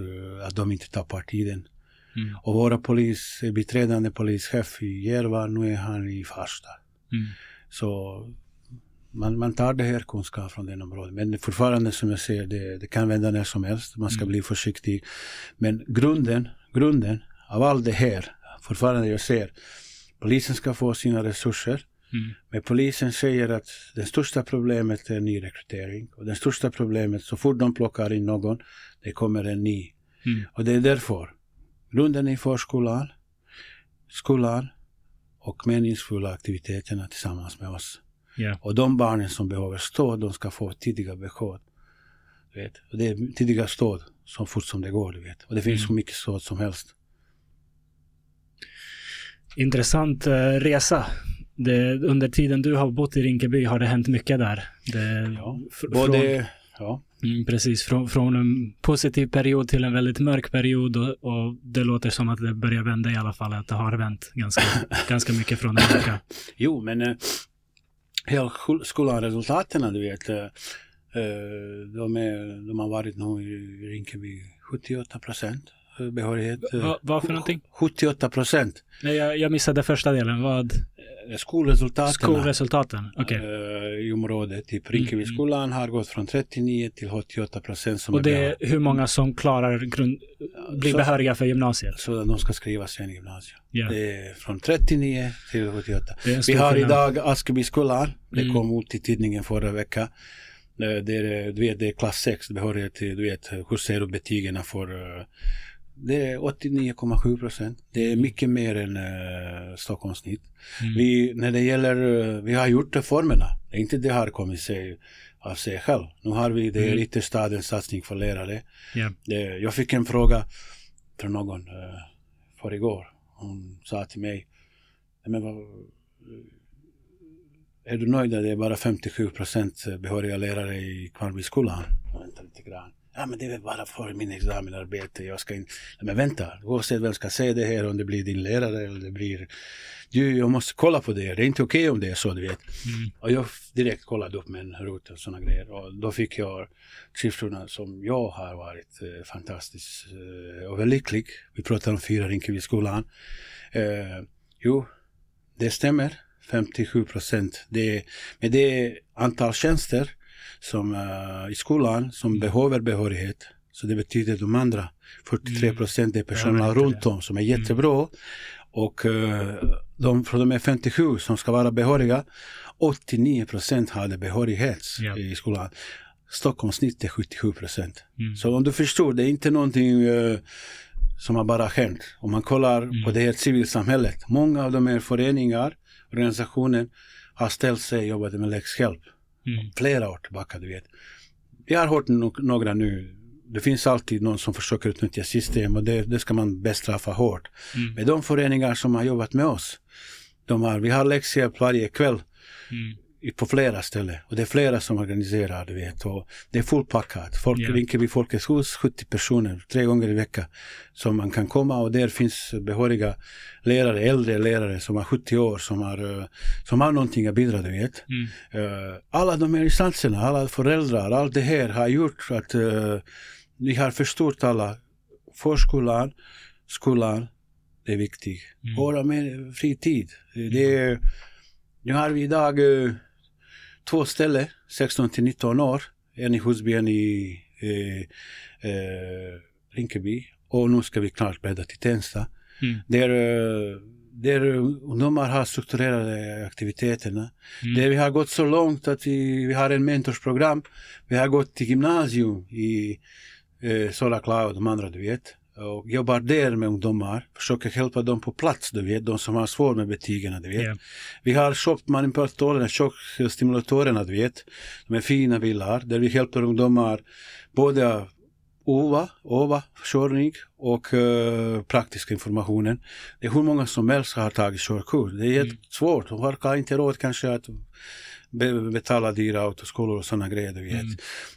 att de inte tappar tiden? Mm. Och våra polis, biträdande polischef i Järva, nu är han i Farsta. Mm. Så man, man tar det här kunskap från den området. Men fortfarande som jag säger, det, det kan vända när som helst. Man ska mm. bli försiktig. Men grunden, grunden av allt det här, fortfarande jag ser, polisen ska få sina resurser. Mm. Men polisen säger att det största problemet är nyrekrytering. Och det största problemet, så fort de plockar in någon, det kommer en ny. Mm. Och det är därför grunden i förskolan, skolan och meningsfulla aktiviteterna tillsammans med oss. Yeah. Och de barnen som behöver stöd, de ska få tidiga besked. vet. Och det är tidiga stöd så fort som det går. Du vet. Och det finns mm. så mycket stöd som helst. Intressant uh, resa det, under tiden du har bott i Rinkeby har det hänt mycket där. Det, ja, både, ja. Mm, precis, från, från, en positiv period till en väldigt mörk period och, och, det låter som att det börjar vända i alla fall, att det har vänt ganska, ganska mycket från det mörka. Jo, men hela skolresultaten, du vet, äh, de, är, de har varit nu i Rinkeby 78 procent behörighet. Va, vad för någonting? 78 procent. Nej, jag, jag missade första delen. Vad? Eh, skolresultaten. Skolresultaten, okej. Okay. I området, typ Rinkebyskolan mm. har gått från 39 till 88 procent. Och det är hur många som klarar grund, blir så, behöriga för gymnasiet? Så de ska skriva sen i gymnasiet. Yeah. Det är från 39 till 78. Vi har idag Askebyskolan. Det mm. kom ut i tidningen förra veckan. Det är, du vet, det är klass 6 behörighet till, du vet, hur ser du betygen för det är 89,7 procent. Det är mycket mer än uh, Stockholms snitt. Mm. Vi, när det gäller, uh, vi har gjort reformerna. Inte det har kommit sig av sig själv. Nu har vi det mm. ytterstadens satsning för lärare. Yeah. Det, jag fick en fråga från någon uh, för igår. Hon sa till mig, men vad, är du nöjd att det är bara 57 procent behöriga lärare i Kvarnbyskolan? Vänta lite grann. Ja men det är väl bara för min examenarbete. Jag ska inte... Men vänta, oavsett vem ska se det här, om det blir din lärare eller det blir... Du, jag måste kolla på det. Det är inte okej okay om det är så, du vet. Mm. Och jag direkt kollade upp med en rutt och sådana grejer. Och då fick jag siffrorna som jag har varit eh, fantastiskt eh, och väldigt lycklig. Vi pratar om fyra Rinkebyskolan. Eh, jo, det stämmer. 57 procent. Det, men det är antal tjänster som, uh, i skolan som mm. behöver behörighet. Så det betyder de andra 43 procent är personer ja, runt om som är mm. jättebra. Mm. Och uh, de från de är 57 som ska vara behöriga, 89 procent hade behörighet ja. i skolan. Stockholmssnitt är 77 procent. Mm. Så om du förstår, det är inte någonting uh, som har bara hänt. Om man kollar mm. på det här civilsamhället. Många av de här föreningar, organisationer har ställt sig och jobbat med läxhjälp. Mm. Flera år tillbaka, du vet. Jag har hört no några nu. Det finns alltid någon som försöker utnyttja system och det, det ska man bestraffa hårt. Mm. Men de föreningar som har jobbat med oss, de har, vi har läxhjälp varje kväll. Mm på flera ställen. Och det är flera som organiserar, du vet. Och det är fullpackat. Folk, yeah. Rinkeby Folkets hus, 70 personer, tre gånger i veckan. Som man kan komma och där finns behöriga lärare, äldre lärare som har 70 år, som har, eh, som har någonting att bidra, du vet. Mm. Uh, alla de här instanserna, alla föräldrar, allt det här har gjort att uh, vi har förstått alla. Förskolan, skolan, det är viktigt. Mm. Våra fritid. Det är, nu har vi idag två ställen, 16 till 19 år. En i Husby, en i eh, eh, Rinkeby. Och nu ska vi klart bädda till Tensta. Mm. Där, eh, där ungdomar har strukturerade aktiviteterna. Mm. Där vi har gått så långt att vi, vi har en mentorsprogram. Vi har gått till gymnasium i eh, Sola och de andra, du vet och jobbar där med ungdomar, försöker hjälpa dem på plats, du vet, de som har svårt med betygen, du vet. Yeah. Vi har chockmanipulatorerna, chockstimulatorerna, du vet, de är fina bilar, där vi hjälper ungdomar både OVA, OVA, körning och uh, praktiska informationen. Det är hur många som helst har tagit körkort. Det är mm. svårt, de har inte råd kanske att betala dyra autoskolor och sådana grejer, du vet. Mm.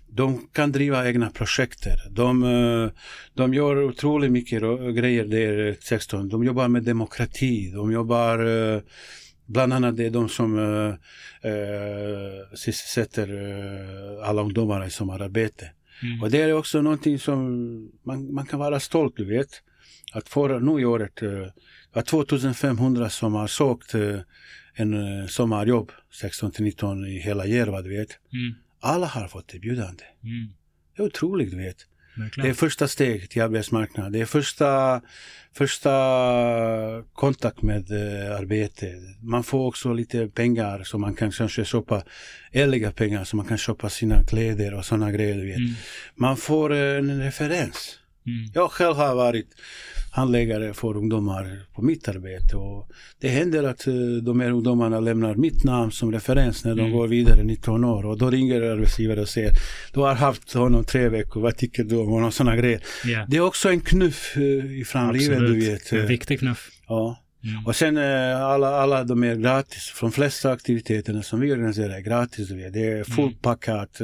De kan driva egna projekt. De, eh, de gör otroligt mycket grejer där, 16. De jobbar med demokrati, de jobbar eh, Bland annat det är de som äh, sysselsätter alla ungdomar i sommararbete. Mm. Och det är också någonting som man, man kan vara stolt, du vet. Att förra, nu i året, äh, 2500 som har sökt en uh, sommarjobb 16 till 19 i hela Järva, du vet. Mm. Alla har fått erbjudande. Mm. Det är otroligt, du vet. Det är första steget till arbetsmarknaden. Det är första, första kontakt med uh, arbete. Man får också lite pengar så man kan kanske köpa ärliga pengar så man kan köpa sina kläder och sådana grejer. Du vet. Mm. Man får en referens. Mm. Jag själv har varit handläggare för ungdomar på mitt arbete. Och det händer att uh, de här ungdomarna lämnar mitt namn som referens när de mm. går vidare 19 år. Och då ringer arbetsgivare och säger du har haft honom tre veckor, vad tycker du om honom? Sådana grejer. Yeah. Det är också en knuff uh, i framlivet, du vet. En viktig knuff. Ja. Mm. Och sen alla, alla de är gratis. Från flesta aktiviteterna som vi organiserar är gratis. Du vet. Det är mm. fullpackat.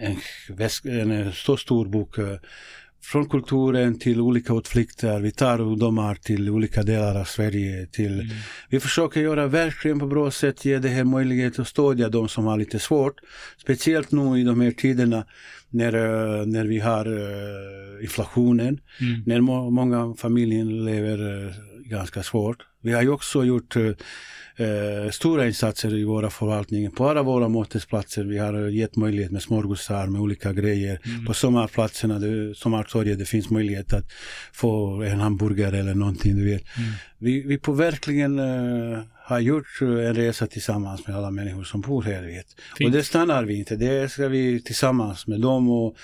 En, väsk, en stor, stor bok från kulturen till olika utflykter. Vi tar ungdomar till olika delar av Sverige. Till, mm. Vi försöker göra verkligen på bra sätt, ge det här möjlighet att stödja de som har lite svårt. Speciellt nu i de här tiderna när, eh, när vi har uh, inflationen. Mm. När må många familjer lever uh, ganska svårt. Vi har ju också gjort eh, stora insatser i våra förvaltningar på alla våra mötesplatser. Vi har gett möjlighet med smörgåsar med olika grejer. Mm. På sommarplatserna, det, sommartorget, det finns möjlighet att få en hamburgare eller någonting. Du vet. Mm. Vi, vi på verkligen eh, har gjort en resa tillsammans med alla människor som bor här. Vet. Och det stannar vi inte. Det ska vi tillsammans med dem och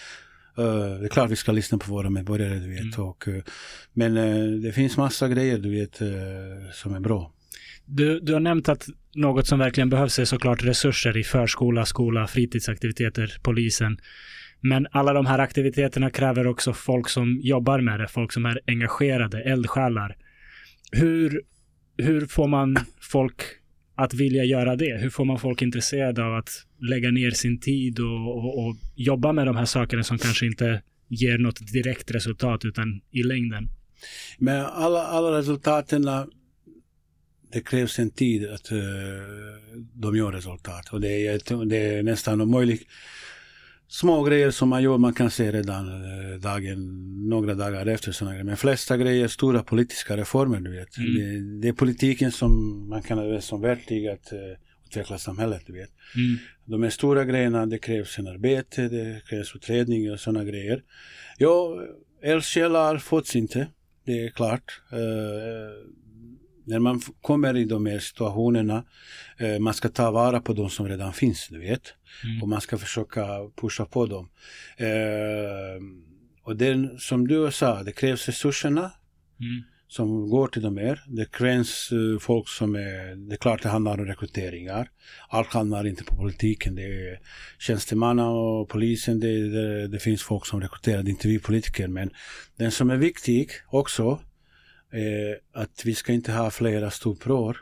Uh, det är klart vi ska lyssna på våra medborgare, du vet. Mm. Och, uh, men uh, det finns massa grejer, du vet, som är bra. Du, du har nämnt att något som verkligen behövs är såklart resurser i förskola, skola, fritidsaktiviteter, polisen. Men alla de här aktiviteterna kräver också folk som jobbar med det, folk som är engagerade, eldsjälar. Hur, hur får man folk att vilja göra det? Hur får man folk intresserade av att lägga ner sin tid och, och, och jobba med de här sakerna som kanske inte ger något direkt resultat utan i längden? Men alla, alla resultaten, det krävs en tid att uh, de gör resultat. Och det är, det är nästan omöjligt. Små grejer som man gör, man kan se redan uh, dagen, några dagar efter sådana grejer. Men flesta grejer, stora politiska reformer, du vet. Mm. Det, det, är politiken som man kan ha som verktyg att uh, utveckla samhället, du vet. Mm. De här stora grejerna, det krävs en arbete, det krävs utredning och sådana grejer. Ja, eldsjälar fås inte det är klart. Eh, när man kommer i de här situationerna, eh, man ska ta vara på de som redan finns, du vet. Mm. Och man ska försöka pusha på dem. Eh, och det som du sa, det krävs resurserna. Mm som går till de här. Det krävs uh, folk som är, det är klart det handlar om rekryteringar. Allt handlar inte på politiken. Det är tjänstemanna och polisen, det, det, det finns folk som rekryterar, det är inte vi politiker. Men den som är viktig också, är att vi ska inte ha flera stuprör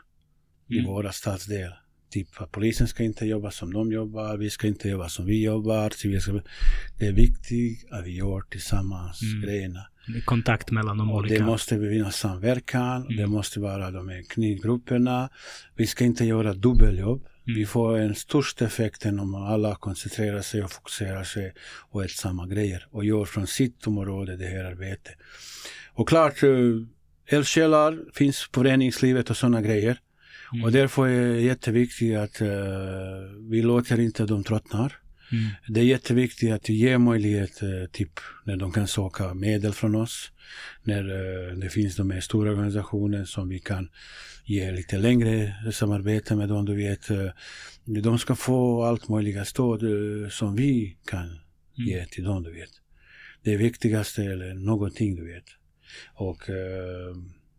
mm. i våra stadsdel. Typ att polisen ska inte jobba som de jobbar, vi ska inte jobba som vi jobbar. Det är viktigt att vi gör tillsammans mm. grejerna kontakt mellan de olika. Det måste finnas samverkan, mm. det måste vara de här knivgrupperna. Vi ska inte göra dubbeljobb. Mm. Vi får en störst effekt om alla koncentrerar sig och fokuserar sig på ett samma grejer och gör från sitt område det här arbetet. Och klart, eh, eldsjälar finns på föreningslivet och sådana grejer. Mm. Och därför är det jätteviktigt att uh, vi låter inte dem tröttna. Mm. Det är jätteviktigt att ge möjlighet, eh, typ när de kan söka medel från oss. När uh, det finns de här stora organisationer som vi kan ge lite längre samarbete med dem. Du vet, uh, de ska få allt möjliga stöd uh, som vi kan mm. ge till dem, du vet. Det viktigaste eller någonting, du vet. Och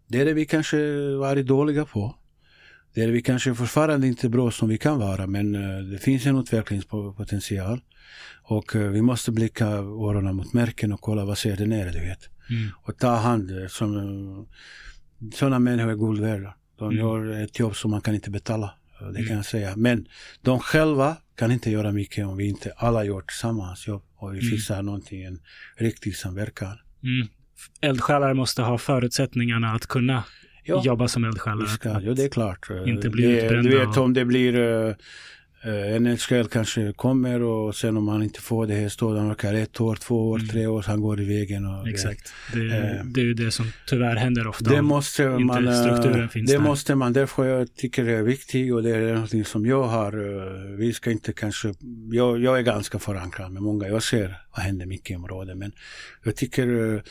det är det vi kanske varit dåliga på. Det är vi kanske fortfarande inte bra som vi kan vara men uh, det finns en utvecklingspotential. Och uh, vi måste blicka öronen mot märken och kolla vad ser det nere, du vet. Mm. Och ta hand eh, som sådana människor är guld värda. De mm. gör ett jobb som man kan inte betala. Det kan jag säga. Men de själva kan inte göra mycket om vi inte alla gör tillsammans jobb och vi mm. fixar någonting, en riktig samverkan. Mm. Eldsjälar måste ha förutsättningarna att kunna ja. jobba som eldsjälar. Ja, det är klart. Inte bli det, utbrända. Du vet om det blir uh, en eldsjäl kanske kommer och sen om han inte får det här står han orkar ett år, två år, mm. tre år, han går i vägen. Och Exakt. Det, uh, det är ju det som tyvärr händer ofta. Det måste man, det där. måste man, därför jag tycker det är viktigt och det är någonting som jag har, uh, vi ska inte kanske, jag, jag är ganska förankrad med många, jag ser vad händer mycket i området men jag tycker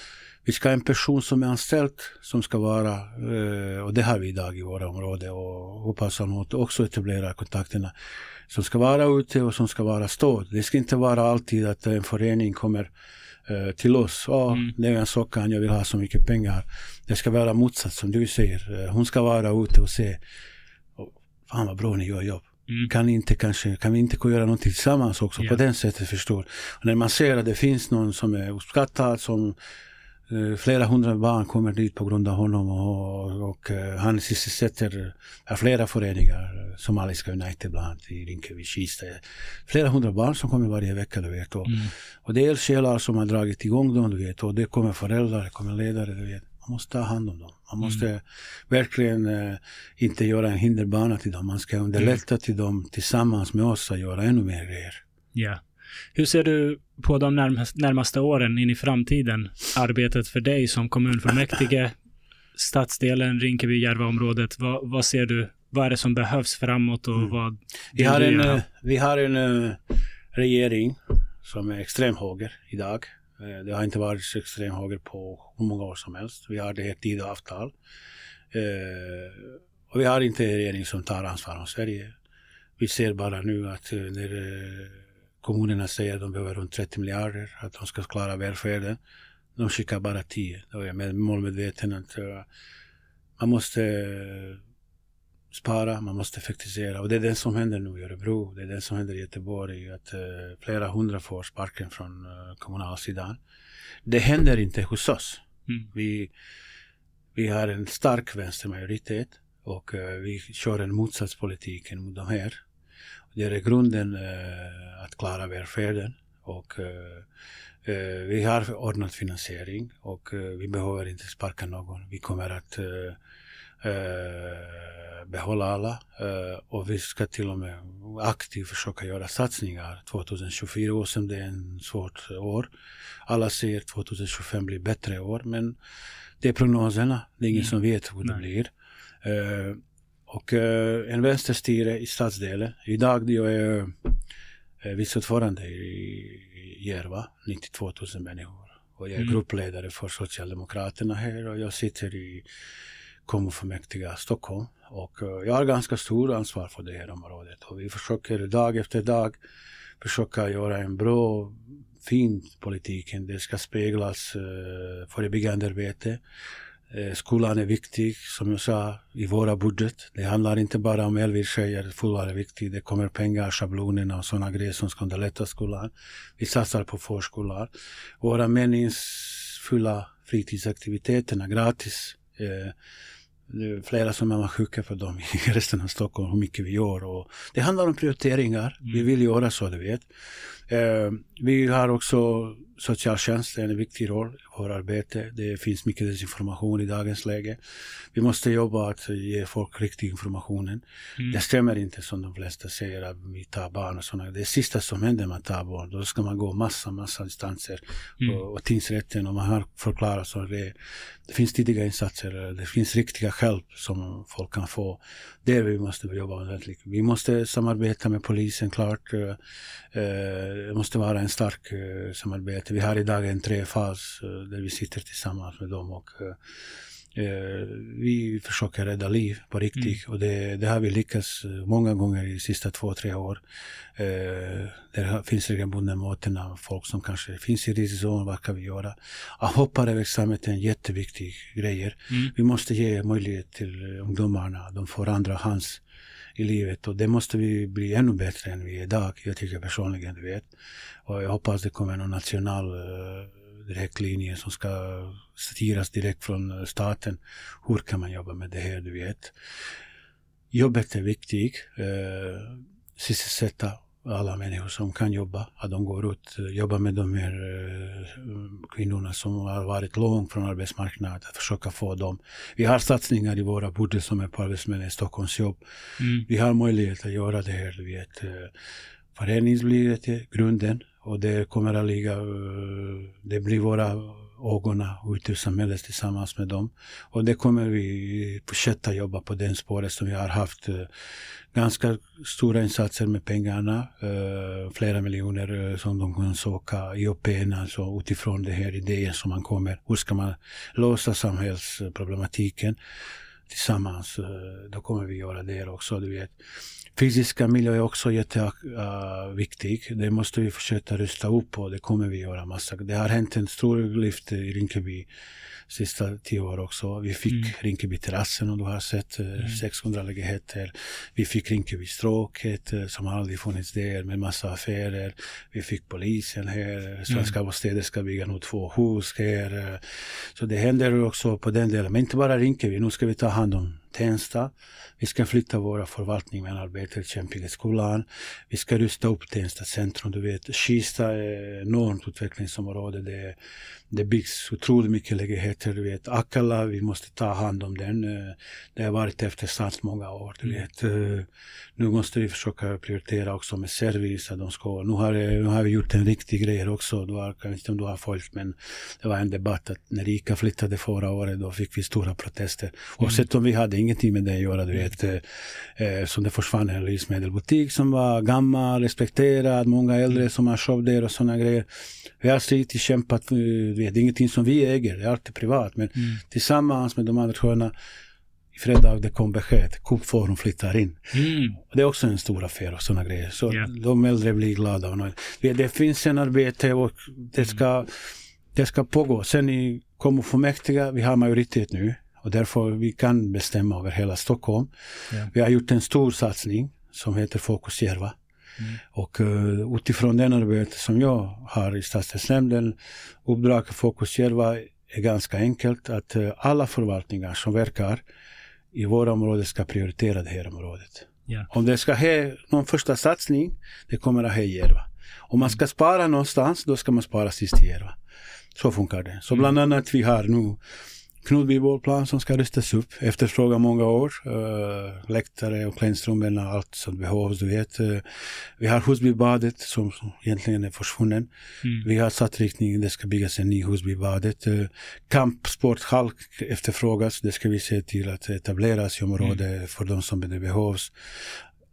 vi ska ha en person som är anställd som ska vara, eh, och det har vi idag i våra områden och hoppas att också etablera kontakterna, som ska vara ute och som ska vara stöd. Det ska inte vara alltid att en förening kommer eh, till oss. Ja, mm. det är en sockan, jag vill ha så mycket pengar. Det ska vara motsatt som du säger. Eh, hon ska vara ute och se, fan vad bra ni gör jobb. Mm. Kan, inte, kanske, kan vi inte göra någonting tillsammans också yeah. på den sättet förstår. Och när man ser att det finns någon som är uppskattad, som flera hundra barn kommer dit på grund av honom och, och uh, han sysselsätter uh, flera föreningar, Somaliska United bland annat i Rinkeby, Kista. Flera hundra barn som kommer varje vecka, du vet. Och, mm. och det är eldsjälar som har dragit igång dem, du vet. Och det kommer föräldrar, det kommer ledare, du vet. Man måste ta hand om dem. Man måste mm. verkligen uh, inte göra en hinderbana till dem. Man ska underlätta mm. till dem tillsammans med oss att göra ännu mer grejer. Ja. Hur ser du på de närmaste åren in i framtiden? Arbetet för dig som kommunfullmäktige, stadsdelen Rinkeby-Järvaområdet. Vad, vad ser du? Vad är det som behövs framåt och mm. vad vi har, en, göra? vi har en uh, regering som är extremhöger idag. Uh, det har inte varit extremhöger på hur många år som helst. Vi har det här Tidöavtal. Uh, och vi har inte en regering som tar ansvar om Sverige. Vi ser bara nu att när Kommunerna säger att de behöver runt 30 miljarder, att de ska klara välfärden. De skickar bara 10. Då är jag målmedveten att man måste spara, man måste effektivisera. Och det är det som händer nu i Örebro, det är det som händer i Göteborg. Att uh, flera hundra får sparken från uh, kommunalsidan. Det händer inte hos oss. Mm. Vi, vi har en stark vänstermajoritet Och vi kör en motsatspolitik mot de här. Det är grunden uh, att klara välfärden. Och vi har ordnat finansiering och vi behöver inte sparka någon. Vi kommer att behålla alla och vi ska till och med aktivt försöka göra satsningar 2024 år som det är en svårt år. Alla säger 2025 blir bättre år men det är prognoserna. Det är ingen mm. som vet hur det Nej. blir. Och uh, en vänsterstyre i stadsdelen. Idag jag är uh, vice ordförande i Järva, 92 000 människor. Och jag är mm. gruppledare för Socialdemokraterna här och jag sitter i kommunfullmäktige Stockholm. Och jag har ganska stor ansvar för det här området. Och vi försöker dag efter dag försöka göra en bra fin politiken. Det ska speglas eh, förebyggande arbete. Eh, skolan är viktig, som jag sa, i våra budget. Det handlar inte bara om elbilstjejer, skolan är viktig. Det kommer pengar, schablonerna och sådana grejer som ska underlätta skolan. Vi satsar på förskolan. Våra meningsfulla fritidsaktiviteterna gratis. Eh, det är flera som är sjuka för dem i resten av Stockholm, hur mycket vi gör. Och det handlar om prioriteringar. Mm. Vi vill göra så, du vet. Eh, vi har också socialtjänsten en viktig roll i vårt arbete. Det finns mycket desinformation i dagens läge. Vi måste jobba att ge folk riktig information. Mm. Det stämmer inte som de flesta säger att vi tar barn och sådana. Det är sista som händer när man tar barn. Då ska man gå massa, massa distanser mm. och, och tingsrätten och man har förklarat så det, det finns tidiga insatser. Det finns riktiga hjälp som folk kan få. Där vi måste jobba ordentligt. Vi måste samarbeta med polisen klart. Eh, det måste vara en stark uh, samarbete. Vi har idag en trefas uh, där vi sitter tillsammans med dem och vi försöker rädda liv på riktigt mm. och det, det, har vi lyckats många gånger i de sista två, tre år. det finns regelbundna möten av folk som kanske finns i riskzon, vad kan vi göra? Avhopparverksamheten är en jätteviktig grej. Mm. Vi måste ge möjlighet till ungdomarna, de får andra hands i livet och det måste vi bli ännu bättre än vi är idag. Jag tycker personligen, du vet. Och jag hoppas det kommer någon nationell eh, direktlinje som ska styras direkt från eh, staten. Hur kan man jobba med det här, du vet. Jobbet är viktigt. Eh, sysselsätta alla människor som kan jobba, att de går ut och jobbar med de här uh, kvinnorna som har varit långt från arbetsmarknaden, att försöka få dem. Vi har satsningar i våra budget som är på Arbetsförmedlingen Stockholms jobb. Mm. Vi har möjlighet att göra det här, vet. Uh, föreningslivet är grunden och det kommer att ligga, det blir våra ögonen ute i samhället tillsammans med dem. Och det kommer vi fortsätta jobba på den spåret som vi har haft eh, ganska stora insatser med pengarna. Eh, flera miljoner eh, som de kan söka i OPN, alltså utifrån den här idén som man kommer. Hur ska man lösa samhällsproblematiken tillsammans? då kommer vi göra det också, du vet. Fysiska miljö är också jätteviktig. Uh, det måste vi försöka rusta upp och det kommer vi göra massa. Det har hänt en stor lyft i Rinkeby sista tio år också. Vi fick mm. Rinkeby terrassen och du har sett eh, mm. 600 lägenheter. Vi fick Rinkeby stråket eh, som aldrig funnits där med massa affärer. Vi fick polisen här. Svenska mm. bostäder ska bygga nu två hus här. Eh. Så det händer också på den delen. Men inte bara Rinkeby. Nu ska vi ta hand om Tensta. Vi ska flytta våra förvaltning med arbete till Kämpigeskolan. Vi ska rusta upp Tensta centrum. Du vet, Kista är enormt utvecklingsområde. Det, det byggs otroligt mycket lägenheter. Du vet, Akalla, vi måste ta hand om den. Det har varit eftersatt många år. Du mm. vet. Eh, nu måste vi försöka prioritera också med service. de ska, nu, har, nu har vi gjort en riktig grej också. Du har, jag vet inte om du har följt men det var en debatt att när ICA flyttade förra året då fick vi stora protester. Mm. Oavsett om vi hade ingenting med det att göra. Du vet. Eh, eh så det försvann en livsmedelsbutik som var gammal, respekterad, många äldre mm. som har shop där och sådana grejer. Vi har stridigt kämpat, du vet, det är ingenting som vi äger, det är alltid privat. Men mm. tillsammans med de andra sjöarna i fredag det kom besked, Coop Forum flyttar in. Mm. Det är också en stor affär och sådana grejer. Så yeah. de äldre blir glada. Och det, det finns en arbete och det ska, det ska pågå. Sen i kommunfullmäktige, vi har majoritet nu och därför vi kan bestämma över hela Stockholm. Yeah. Vi har gjort en stor satsning som heter Fokus Järva. Mm. Och uh, utifrån den arbete som jag har i stadsdelsnämnden, uppdraget Fokus Järva är ganska enkelt att uh, alla förvaltningar som verkar i våra områden ska prioritera det här området. Ja. Om det ska ha någon första satsning, det kommer att ha i Järva. Om man ska spara någonstans, då ska man spara sist i Järva. Så funkar det. Så bland annat vi har nu Knutby bollplan som ska rustas upp. Efterfrågan många år. Uh, läktare och klädstrummen och allt som behövs. Du vet. Uh, vi har Husbybadet som, egentligen är försvunnen. Mm. Vi har satt riktningen, det ska byggas en ny Husbybadet. Uh, kampsporthall efterfrågas. Det ska vi se till att etableras i området för de som det behövs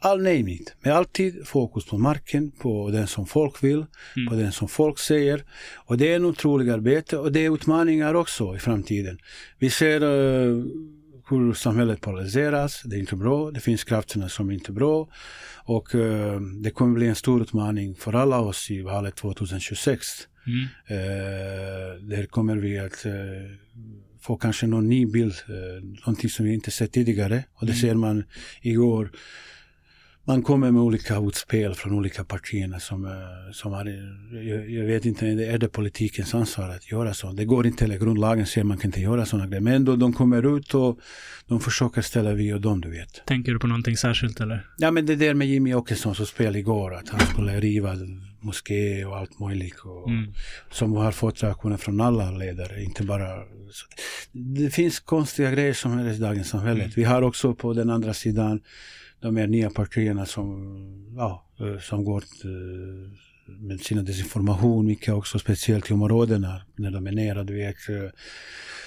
all name it. Men alltid fokus på marken, på den som folk vill, Mm. på den som folk säger. Och det är en otrolig arbete och det är utmaningar också i framtiden. Vi ser uh, hur samhället polariseras, det är inte bra, det finns krafterna som är inte bra. Och uh, det kommer bli en stor utmaning för alla oss i valet 2026. Mm. Uh, där kommer vi att få kanske någon ny bild, uh, någonting som vi inte sett tidigare. Och det Mm. ser man igår man kommer med olika utspel från olika partierna som, eh, som har, jag, jag vet inte, är det politikens ansvar att göra så? Det går inte, eller grundlagen säger man kan inte göra sådana grejer. Men då de kommer ut och de försöker ställa vi och dem, du vet. Tänker du på någonting särskilt eller? Ja men det där med Jimmy Åkesson som spelade igår, att han skulle riva moské och allt möjligt. Och, Mm. Som har fått reaktioner från alla ledare, inte bara... Så, det finns konstiga grejer som är i dagens samhälle. Mm. Vi har också på den andra sidan de här nya partierna som, ja, eh, som går eh, med sina desinformation mycket också, speciellt i områdena när de är nere, du vet. eh.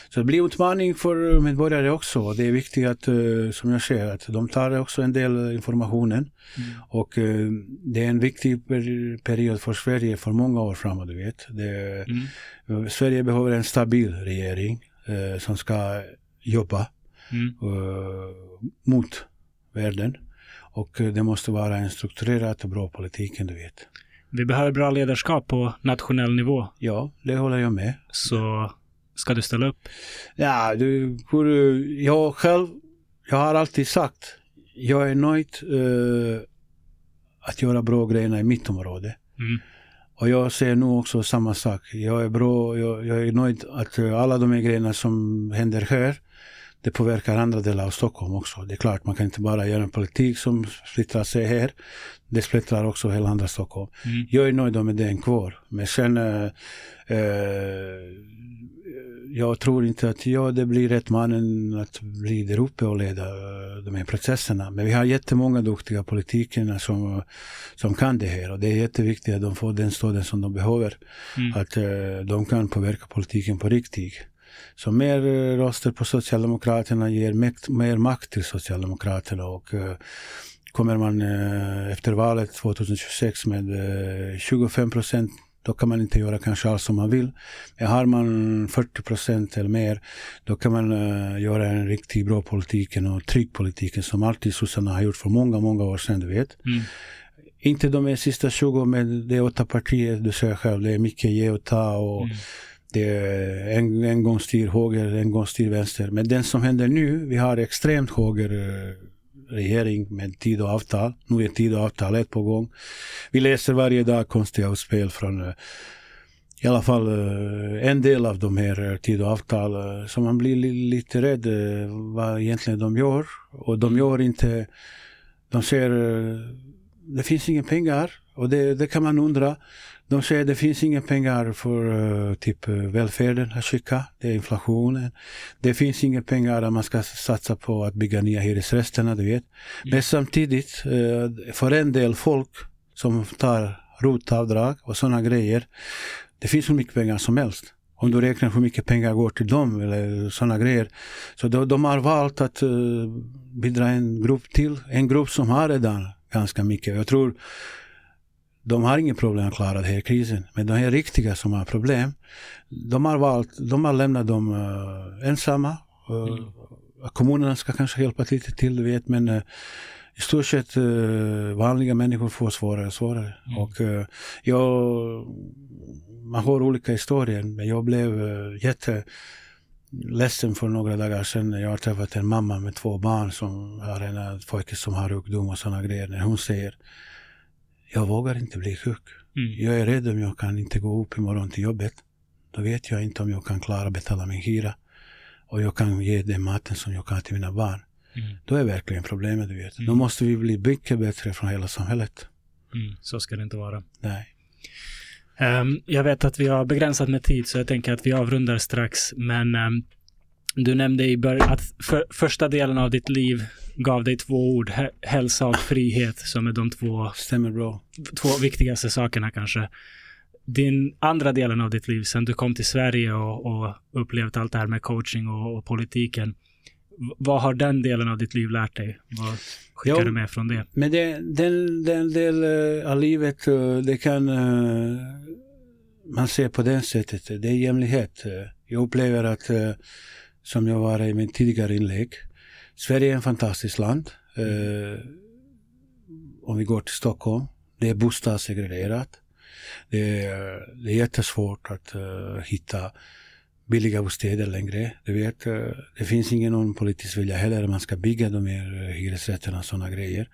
Så det blir utmaning för medborgare också. Det är viktigt att, som jag ser, att de tar också en del informationen. Mm. Och det är en viktig per period för Sverige för många år framåt, du vet. Det, Mm. Sverige behöver en stabil regering som ska jobba Mm. mot världen. Och eh, det måste vara en strukturerad och bra politiken, du vet. Vi behöver bra ledarskap på nationell nivå. Ja, det håller jag med. Så ska du ställa upp? Ja, du, jag själv, jag har alltid sagt, jag är nöjd eh, att göra bra grejerna i mitt område. Mm. Och jag säger nu också samma sak. Jag är bra, jag, jag är nöjd att eh, alla de här grejerna som händer här, det påverkar andra delar av Stockholm också. Det är klart, man kan inte bara göra en politik som splittrar sig här. Det splittrar också hela andra Stockholm. Mm. Jag är nöjd med den kvar. Men sen, eh, eh, jag tror inte att jag det blir rätt mannen att bli där uppe och leda eh, de här processerna. Men vi har jättemånga duktiga politiker som, som kan det här och det är jätteviktigt att de får den stöden som de behöver. Mm. Att eh, de kan påverka politiken på riktigt. Så mer eh, röster på Socialdemokraterna ger makt, mer makt till Socialdemokraterna och eh, kommer man eh, efter valet 2026 med eh, 25 procent då kan man inte göra kanske allt som man vill. Men har man 40 procent eller mer, då kan man uh, göra en riktigt bra politiken och trygg politiken som alltid sossarna har gjort för många, många år sedan, du vet. Mm. Inte de sista 20, men det är åtta partier, du säger själv, det är mycket ge och ta och Mm. Det är en, en gång styr höger, en gång styr vänster. Men den som händer nu, vi har extremt höger eh, regering med tid och avtal. Nu är tid och avtal ett på gång. Vi läser varje dag konstiga utspel från eh, i alla fall eh, en del av de här tid och avtal. Så man blir li- lite rädd vad egentligen de gör. Och de gör inte, de säger det finns inga pengar. Och det, det kan man undra. De säger det finns inga pengar för eh, typ eh, välfärden att skicka. Det är inflationen. Det finns inga pengar att man ska satsa på att bygga nya hyresrätterna, du vet. Men samtidigt, eh, för en del folk som tar rotavdrag och sådana grejer. Det finns hur mycket pengar som helst. Om du räknar hur mycket pengar går till dem eller sådana grejer. Så de, de har valt att uh, bidra en grupp till. En grupp som har redan ganska mycket. Jag tror de har inget problem att klara den här krisen. Men de här riktiga som har problem, de har valt, de har lämnat dem uh, ensamma. Uh, Mm. Kommunerna ska kanske hjälpa lite till, du vet, men uh, i stort sett vanliga människor får svårare och svårare. Mm. Och jag, man hör olika historier, men jag blev uh, jätte ledsen för några dagar sedan när jag har träffat en mamma med två barn som har en pojke som har sjukdom och sådana grejer. När hon säger jag vågar inte bli sjuk. Mm. Jag är rädd om jag kan inte gå upp imorgon till jobbet. Då vet jag inte om jag kan klara betala min hyra. Och jag kan ge den maten som jag kan till mina barn. Mm. Då är verkligen problemet, du vet. Mm. Då måste vi bli mycket bättre från hela samhället. Mm. Så ska det inte vara. Nej. Ehm, jag vet att vi har begränsat med tid så jag tänker att vi avrundar strax. Men ehm, du nämnde i början att för, första delen av ditt liv gav dig två ord, hä- hälsa och frihet, som är de två, Stämmer bra. två viktigaste sakerna kanske. Din andra delen av ditt liv, sen du kom till Sverige och, och upplevt allt det här med coaching och, och politiken. Vad har den delen av ditt liv lärt dig? Vad skickar Jo. du med från det? Men det, den, den del eh, av livet, eh, det kan eh, man se på det sättet. Det är jämlikhet. Jag upplever att, som jag var i min tidigare inlägg, Sverige är ett fantastiskt land. Eh, Om vi går till Stockholm, det är bostadssegregerat. Det är, det är jättesvårt att uh, hitta billiga bostäder längre. Du vet, uh, det finns ingen någon politisk vilja heller. Man ska bygga de här eh, hyresrätterna och sådana grejer.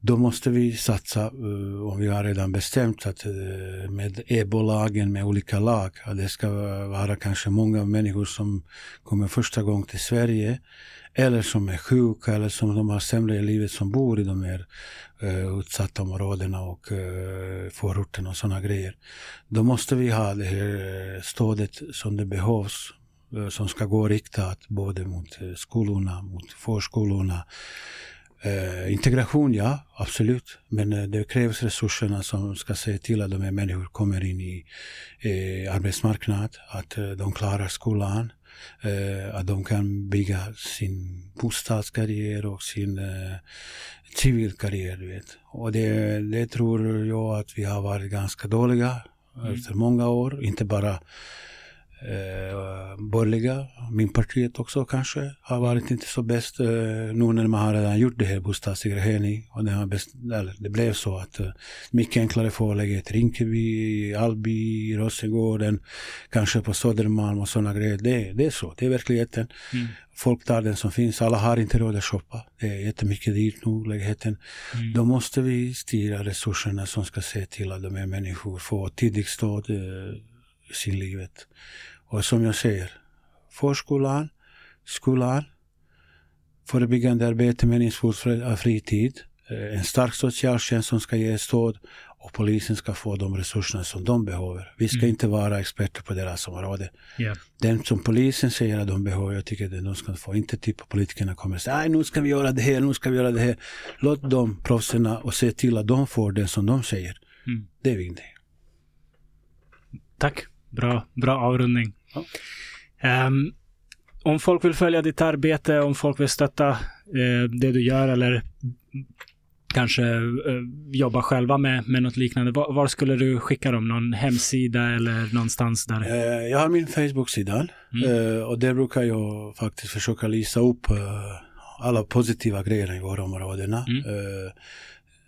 Då måste vi satsa, och om vi har redan bestämt att eh, med EBO-lagen, med olika lag, att det ska vara kanske många människor som kommer första gången till Sverige, eller som är sjuka, eller som de har sämre i livet som bor i de här eh, utsatta områdena och förorterna och sådana grejer. Då måste vi ha det här stödet som det behövs, som ska gå riktat både mot skolorna, mot förskolorna, Eh, integration, ja, absolut. Men eh, det krävs resurserna som ska se till att de här människor kommer in i eh, arbetsmarknaden, att eh, de klarar skolan, eh, att de kan bygga sin bostadskarriär och sin eh, civilkarriär. Vet. Och det, det tror jag att vi har varit ganska dåliga Mm. efter många år. Inte bara eh, borgerliga, min partiet också kanske, har varit inte så bäst eh, nu när man har redan gjort det här bostadssegregering. Och det, har bäst, eller, det blev så att eh, mycket enklare för att lägga ett Rinkeby, Alby, Rosengården, kanske på Södermalm och sådana grejer. Det, det är så, det är verkligheten. Mm. Folk tar den som finns, alla har inte råd att shoppa. Det är jättemycket dyrt nu, lägenheten. Mm. Då måste vi styra resurserna som ska se till att de här människor får tidigt stöd eh, sin livet. Och som jag säger, förskolan, skolan, förebyggande arbete, meningsfull fri- fritid, eh, en stark socialtjänst som ska ge stöd och polisen ska få de resurserna som de behöver. Vi ska Mm. inte vara experter på deras område. Ja. Den som polisen säger att de behöver, jag tycker att de ska få. Inte typ politikerna kommer och säger nu ska vi göra det här, nu ska vi göra det här. Låt dem proffsen och se till att de får det som de säger. Mm. Det är viktigt. Tack. Bra, bra avrundning. Ja. Ehm, om folk vill följa ditt arbete, om folk vill stötta eh, det du gör eller kanske eh, jobba själva med, med något liknande, var, var skulle du skicka dem? Någon hemsida eller någonstans där? Eh, Jag har min Facebook-sida Mm. eh, och där brukar jag faktiskt försöka lista upp eh, alla positiva grejer i våra områdena. Mm.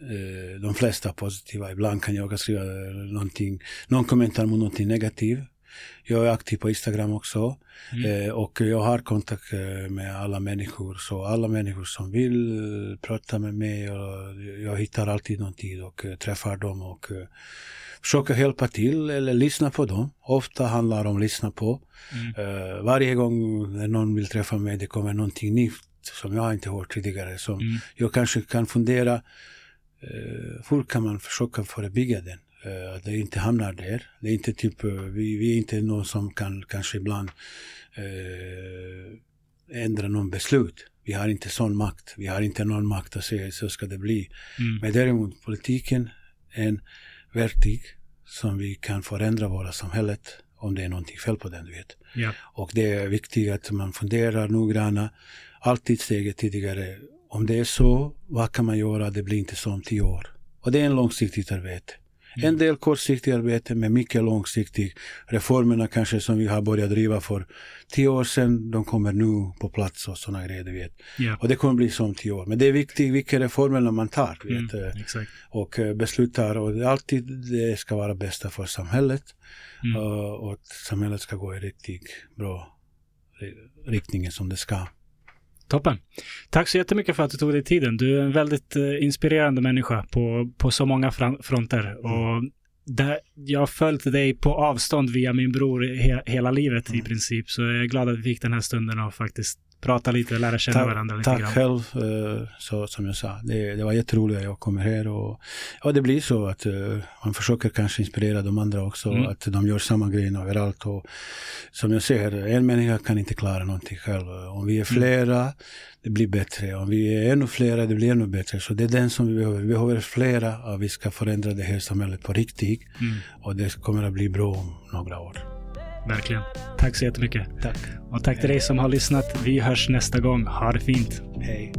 Eh, De flesta positiva. Ibland kan jag skriva eh, någonting, någon kommentar mot någonting negativt. Jag är aktiv på Instagram också. Mm. Eh, och jag har kontakt med alla människor. Så alla människor som vill prata med mig, och jag hittar alltid någon tid och träffar dem och försöker hjälpa till eller lyssna på dem. Ofta handlar det om att lyssna på. Mm. Varje gång när någon vill träffa mig, det kommer någonting nytt som jag inte hört tidigare. Som Mm. jag kanske kan fundera, hur kan man försöka förebygga den? Eh, att det inte hamnar där. Det är inte typ, eh, vi, vi är inte någon som kan kanske ibland eh, ändra någon beslut. Vi har inte sån makt. Vi har inte någon makt att säga så ska det bli. Mm. Men däremot politiken är en verktyg som vi kan förändra våra samhället om det är någonting fel på den, du vet. Ja. Och det är viktigt att man funderar noggranna, alltid steget tidigare. Om det är så, vad kan man göra? Det blir inte så om tio år. Och det är en långsiktigt arbete. Mm. En del kortsiktigt arbete, men mycket långsiktigt. Reformerna kanske som vi har börjat driva för tio år sedan, de kommer nu på plats och sådana grejer, du vet. Ja. Och det kommer bli så om tio år. Men det är viktigt vilka reformer man tar, vet. Mm. Exakt. Och eh, beslutar. Och det alltid det ska vara bästa för samhället. Mm. Och att samhället ska gå i riktigt bra ri- riktningen som det ska. Toppen. Tack så jättemycket för att du tog dig tiden. Du är en väldigt eh, inspirerande människa på, på så många fronter. Och där, jag har följt dig på avstånd via min bror he, hela livet i Mm. princip. Så jag är glad att vi fick den här stunden och faktiskt prata lite, lära känna Ta, varandra lite tack grann. själv, eh, så, som jag sa. Det, det var jätteroligt att jag kommer här och ja, det blir så att eh, man försöker kanske inspirera de andra också, Mm. att de gör samma grej överallt. Och, som jag säger, en människa kan inte klara någonting själv. Om vi är flera, det blir bättre. Om vi är ännu flera, det blir ännu bättre. Så det är den som vi behöver. Vi behöver flera och vi ska förändra det här samhället på riktigt. Mm, Och det kommer att bli bra om några år. Verkligen. Tack så jättemycket. Tack. Och tack till dig som har lyssnat. Vi hörs nästa gång. Ha det fint. Hej.